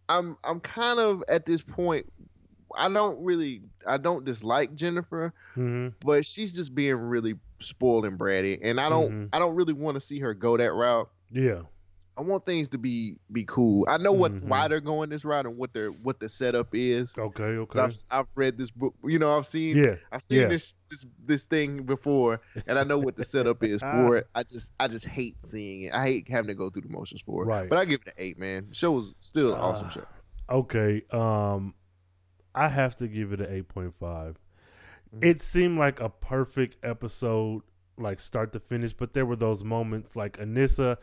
I'm, I'm kind of at this point. I don't really, I don't dislike Jennifer, hmm but she's just being really spoiled and bratty, and I don't, Mhm. I don't really want to see her go that route. Yeah. I want things to be be cool. I know what Mhm. why they're going this route and what their what the setup is. Okay. Okay. I've, I've read this book. You know, I've seen Yeah. I've seen yeah. this this this thing before, and I know what the setup is for it. I just I just hate seeing it. I hate having to go through the motions for it. Right. But I give it an eight, man. The show was still an awesome Ah. show. Okay. Um, I have to give it an eight point five. Mhm. It seemed like a perfect episode like start to finish, but there were those moments like Anissa.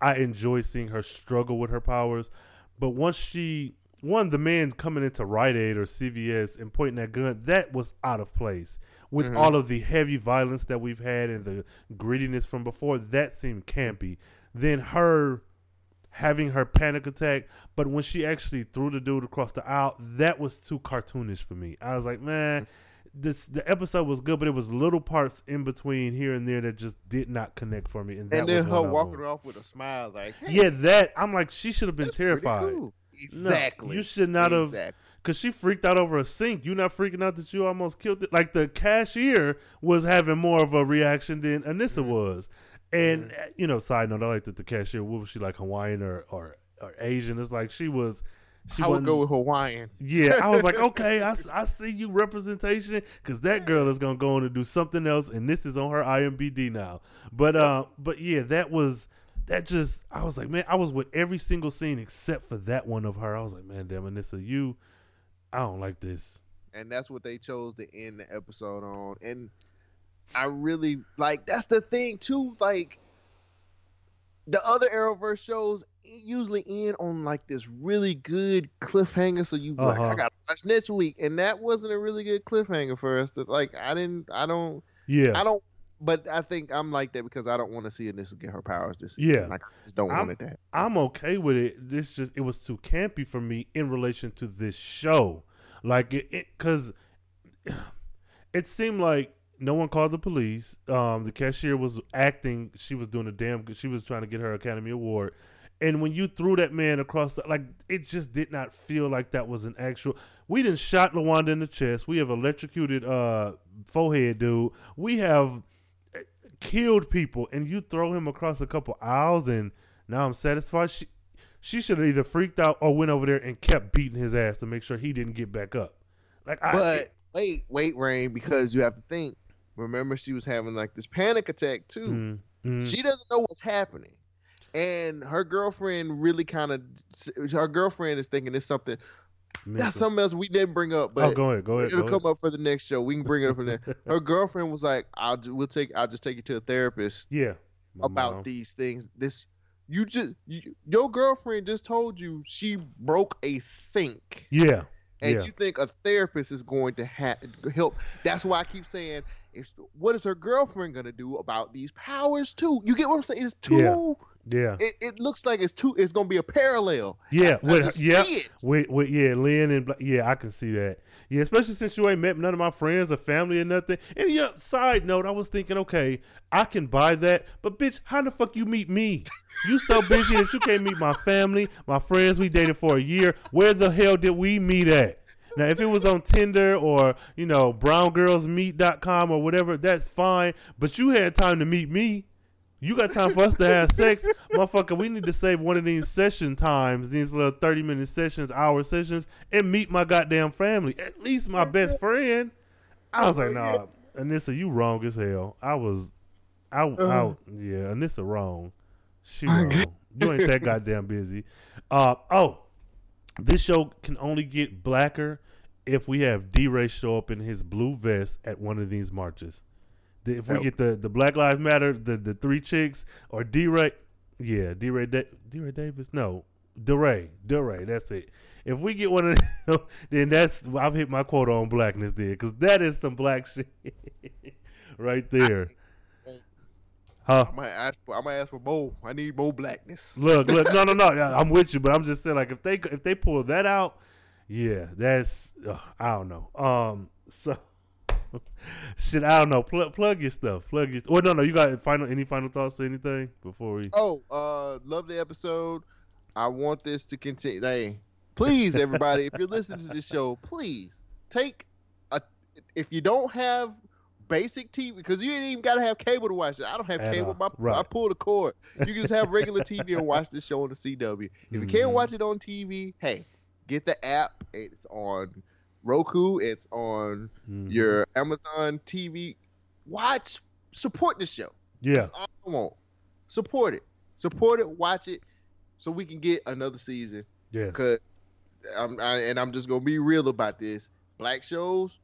I enjoy seeing her struggle with her powers, but once she one the man coming into Rite Aid or CVS and pointing that gun that was out of place with Mhm. all of the heavy violence that we've had and the grittiness from before. That seemed campy. Then her having her panic attack, but when she actually threw the dude across the aisle, that was too cartoonish for me. I was like, man, this the episode was good, but it was little parts in between here and there that just did not connect for me. And, that and then her walking off with a smile, like, hey, Yeah, that I'm like, she should have been terrified. cool. No, Exactly. you should not have, Exactly. because she freaked out over a sink. You not freaking out that you almost killed it. Like the cashier was having more of a reaction than Anissa Mm-hmm. was. And uh, you know, side note, I like that the cashier. What was she like, Hawaiian or or, or Asian? It's like she was. She I would go with Hawaiian. yeah, I was like, okay, I, I see you representation because that girl is gonna go on and do something else, and this is on her IMBD now. But uh, but yeah, that was that just I was like, man, I was with every single scene except for that one of her. I was like, man, damn, Anissa, you, I don't like this. and that's what they chose to end the episode on. And I really like that's the thing too. Like the other Arrowverse shows usually end on like this really good cliffhanger, so you like, Uh-huh. I gotta watch next week, and that wasn't a really good cliffhanger for us. That like I didn't, I don't, Yeah, I don't. But I think I'm like that because I don't want to see Anissa get her powers this season. Yeah. like I just don't I'm- want it that. I'm okay with it. This just it was too campy for me in relation to this show. Like it, it cuz it seemed like no one called the police. Um the cashier was acting, she was doing a damn good. She was trying to get her Academy Award. And when you threw that man across the like it just did not feel like that was an actual we didn't shot LaWanda in the chest. We have electrocuted uh forehead dude. We have eh, killed people and you throw him across a couple aisles and now I'm satisfied. She she should have either freaked out or went over there and kept beating his ass to make sure he didn't get back up. Like I But wait, wait, Rain, because you have to think. Remember, she was having like this panic attack too. Mm, mm, She doesn't know what's happening, and her girlfriend really kind of. Her girlfriend is thinking it's something. That's something else we didn't bring up, but oh, go ahead, go ahead. it'll go come up for the next show. We can bring it up in there. Her girlfriend was like, "I'll we'll take. I'll just take you to a therapist Yeah. About mom. these things. This you just you, your girlfriend just told you she broke a sink." Yeah. and yeah. you think a therapist is going to ha- help. That's why I keep saying, what is her girlfriend going to do about these powers too? You get what I'm saying? It's too. yeah. It, it looks like it's too. It's going to be a parallel. Yeah, I with, just yeah, with, with, yeah, Lynn and yeah, I can see that. Yeah, especially since you ain't met none of my friends or family or nothing. And yeah, side note, I was thinking, okay, I can buy that, but bitch, how the fuck you meet me? You so busy that you can't meet my family, my friends. We dated for a year. Where the hell did we meet at? Now, if it was on Tinder or you know browngirlsmeet.com or whatever, that's fine. But you had time to meet me. You got time for us to have sex, motherfucker. We need to save one of these session times, these little thirty minute sessions, hour sessions, and meet my goddamn family. At least my best friend. I was like, nah, Anissa, you wrong as hell. I was, I, I yeah, Anissa wrong. She wrong. You ain't that goddamn busy. Uh oh, this show can only get blacker if we have DeRay show up in his blue vest at one of these marches. The- If we get the, the Black Lives Matter, the, the three chicks, or DeRay, yeah, DeRay, da- D Ray Davis, no, DeRay, DeRay, that's it. If we get one of them, then that's I've hit my quota on blackness there, because that is some black shit right there. Huh? I might ask. For, I might ask for more. I need more blackness. Look, look, no, no, no. I'm with you, but I'm just saying, like, if they if they pull that out, yeah, that's ugh, I don't know. Um, so shit, I don't know. Plug, plug your stuff. Plug your. Well, no, no. You got final any final thoughts or anything before we? Oh, uh, love the episode. I want this to continue. Hey, please, everybody, if you're listening to this show, please take a. If you don't have basic TV, because you ain't even gotta have cable to watch it. I don't have At cable. My, I pull the cord. You can just have regular TV and watch this show on the CW. If you Mhm. can't watch it on TV, hey, get the app. It's on Roku. It's on Mhm. your Amazon TV. Watch, support the show. yeah, That's all I want. Support it. Support it. Watch it, so we can get another season. yes, Cause I'm I, and I'm just gonna be real about this. Black shows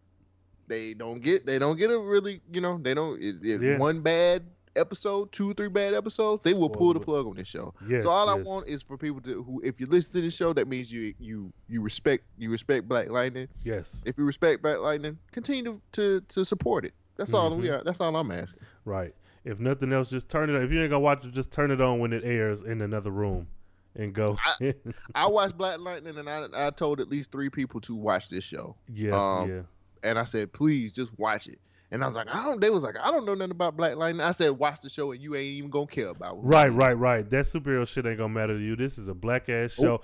they don't get they don't get a really you know they don't Yeah. one bad episode, two or three bad episodes, they will pull the plug on this show. Yes, so all I want is for people to who if you listen to the show, that means you you you respect you respect Black Lightning. Yes, If you respect Black Lightning, continue to to, to support it. That's all we Mhm. are. That's all I'm asking. right. If nothing else, just turn it. on. If you ain't gonna watch it, just turn it on when it airs in another room, and go. I watched Black Lightning and I I told at least three people to watch this show. yeah, Um, yeah. And I said, please just watch it. And I was like, I don't. They was like, I don't know nothing about Black Lightning. I said, watch the show, and you ain't even gonna care about. it. Right, right, right. That superhero shit ain't gonna matter to you. This is a black ass Oh. show.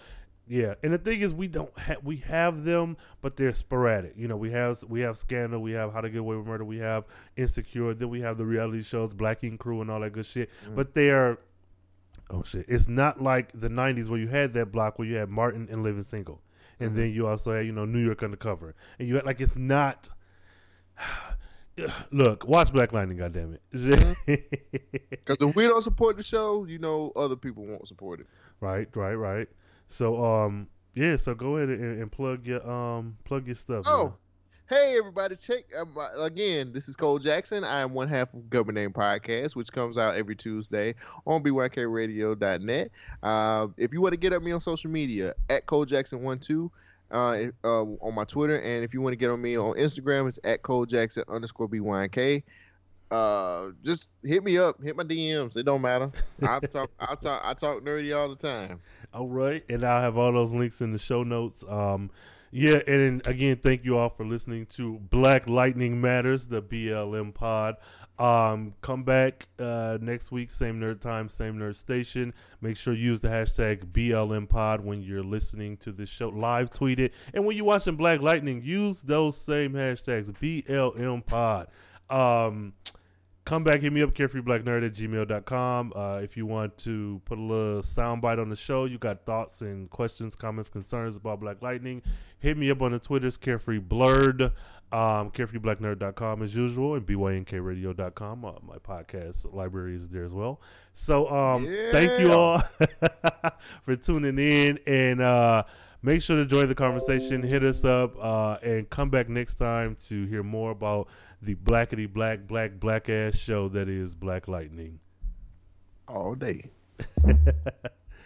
Yeah, and the thing is, we don't have we have them, but they're sporadic. You know, we have we have Scandal, we have How to Get Away with Murder, we have Insecure, then we have the reality shows, Black Ink Crew, and all that good shit. Mm. But they're oh shit, it's not like the '90s where you had that block where you had Martin and Living Single, and Mm-hmm. then you also had you know New York Undercover, and you had like it's not. Look, watch Black Lightning, goddamn Mm-hmm. it. Because if we don't support the show, you know, other people won't support it. Right, right, right. So um yeah, so go ahead and, and plug your um plug your stuff. Oh, man. Hey everybody! Check um, uh, again. This is Cole Jackson. I am one half of Government Name Podcast, which comes out every Tuesday on bykradio.net. Uh, if you want to get at me on social media, at Cole Jackson one two. Uh, uh, on my Twitter, and if you want to get on me on Instagram, it's at Cole Jackson underscore BYNK. Uh, just hit me up, hit my DMs. It don't matter. I talk, I talk, I talk nerdy all the time. All right, and I'll have all those links in the show notes. Um yeah, and again, thank you all for listening to Black Lightning Matters, the BLM pod. Um, come back uh, next week, same nerd time, same nerd station. Make sure you use the hashtag BLM pod when you're listening to this show. Live tweet it, and when you're watching Black Lightning, use those same hashtags BLM pod. Um, come back, hit me up, carefreeblacknerd at gmail.com. Uh, if you want to put a little soundbite on the show, you got thoughts and questions, comments, concerns about Black Lightning, hit me up on the Twitters, carefree blurred, um, carefreeblacknerd.com as usual, and bynkradio.com. Uh, my podcast library is there as well. So um, thank you all for tuning in and uh, make sure to join the conversation. Hit us up uh, and come back next time to hear more about the blackety black black black ass show that is Black Lightning. All day.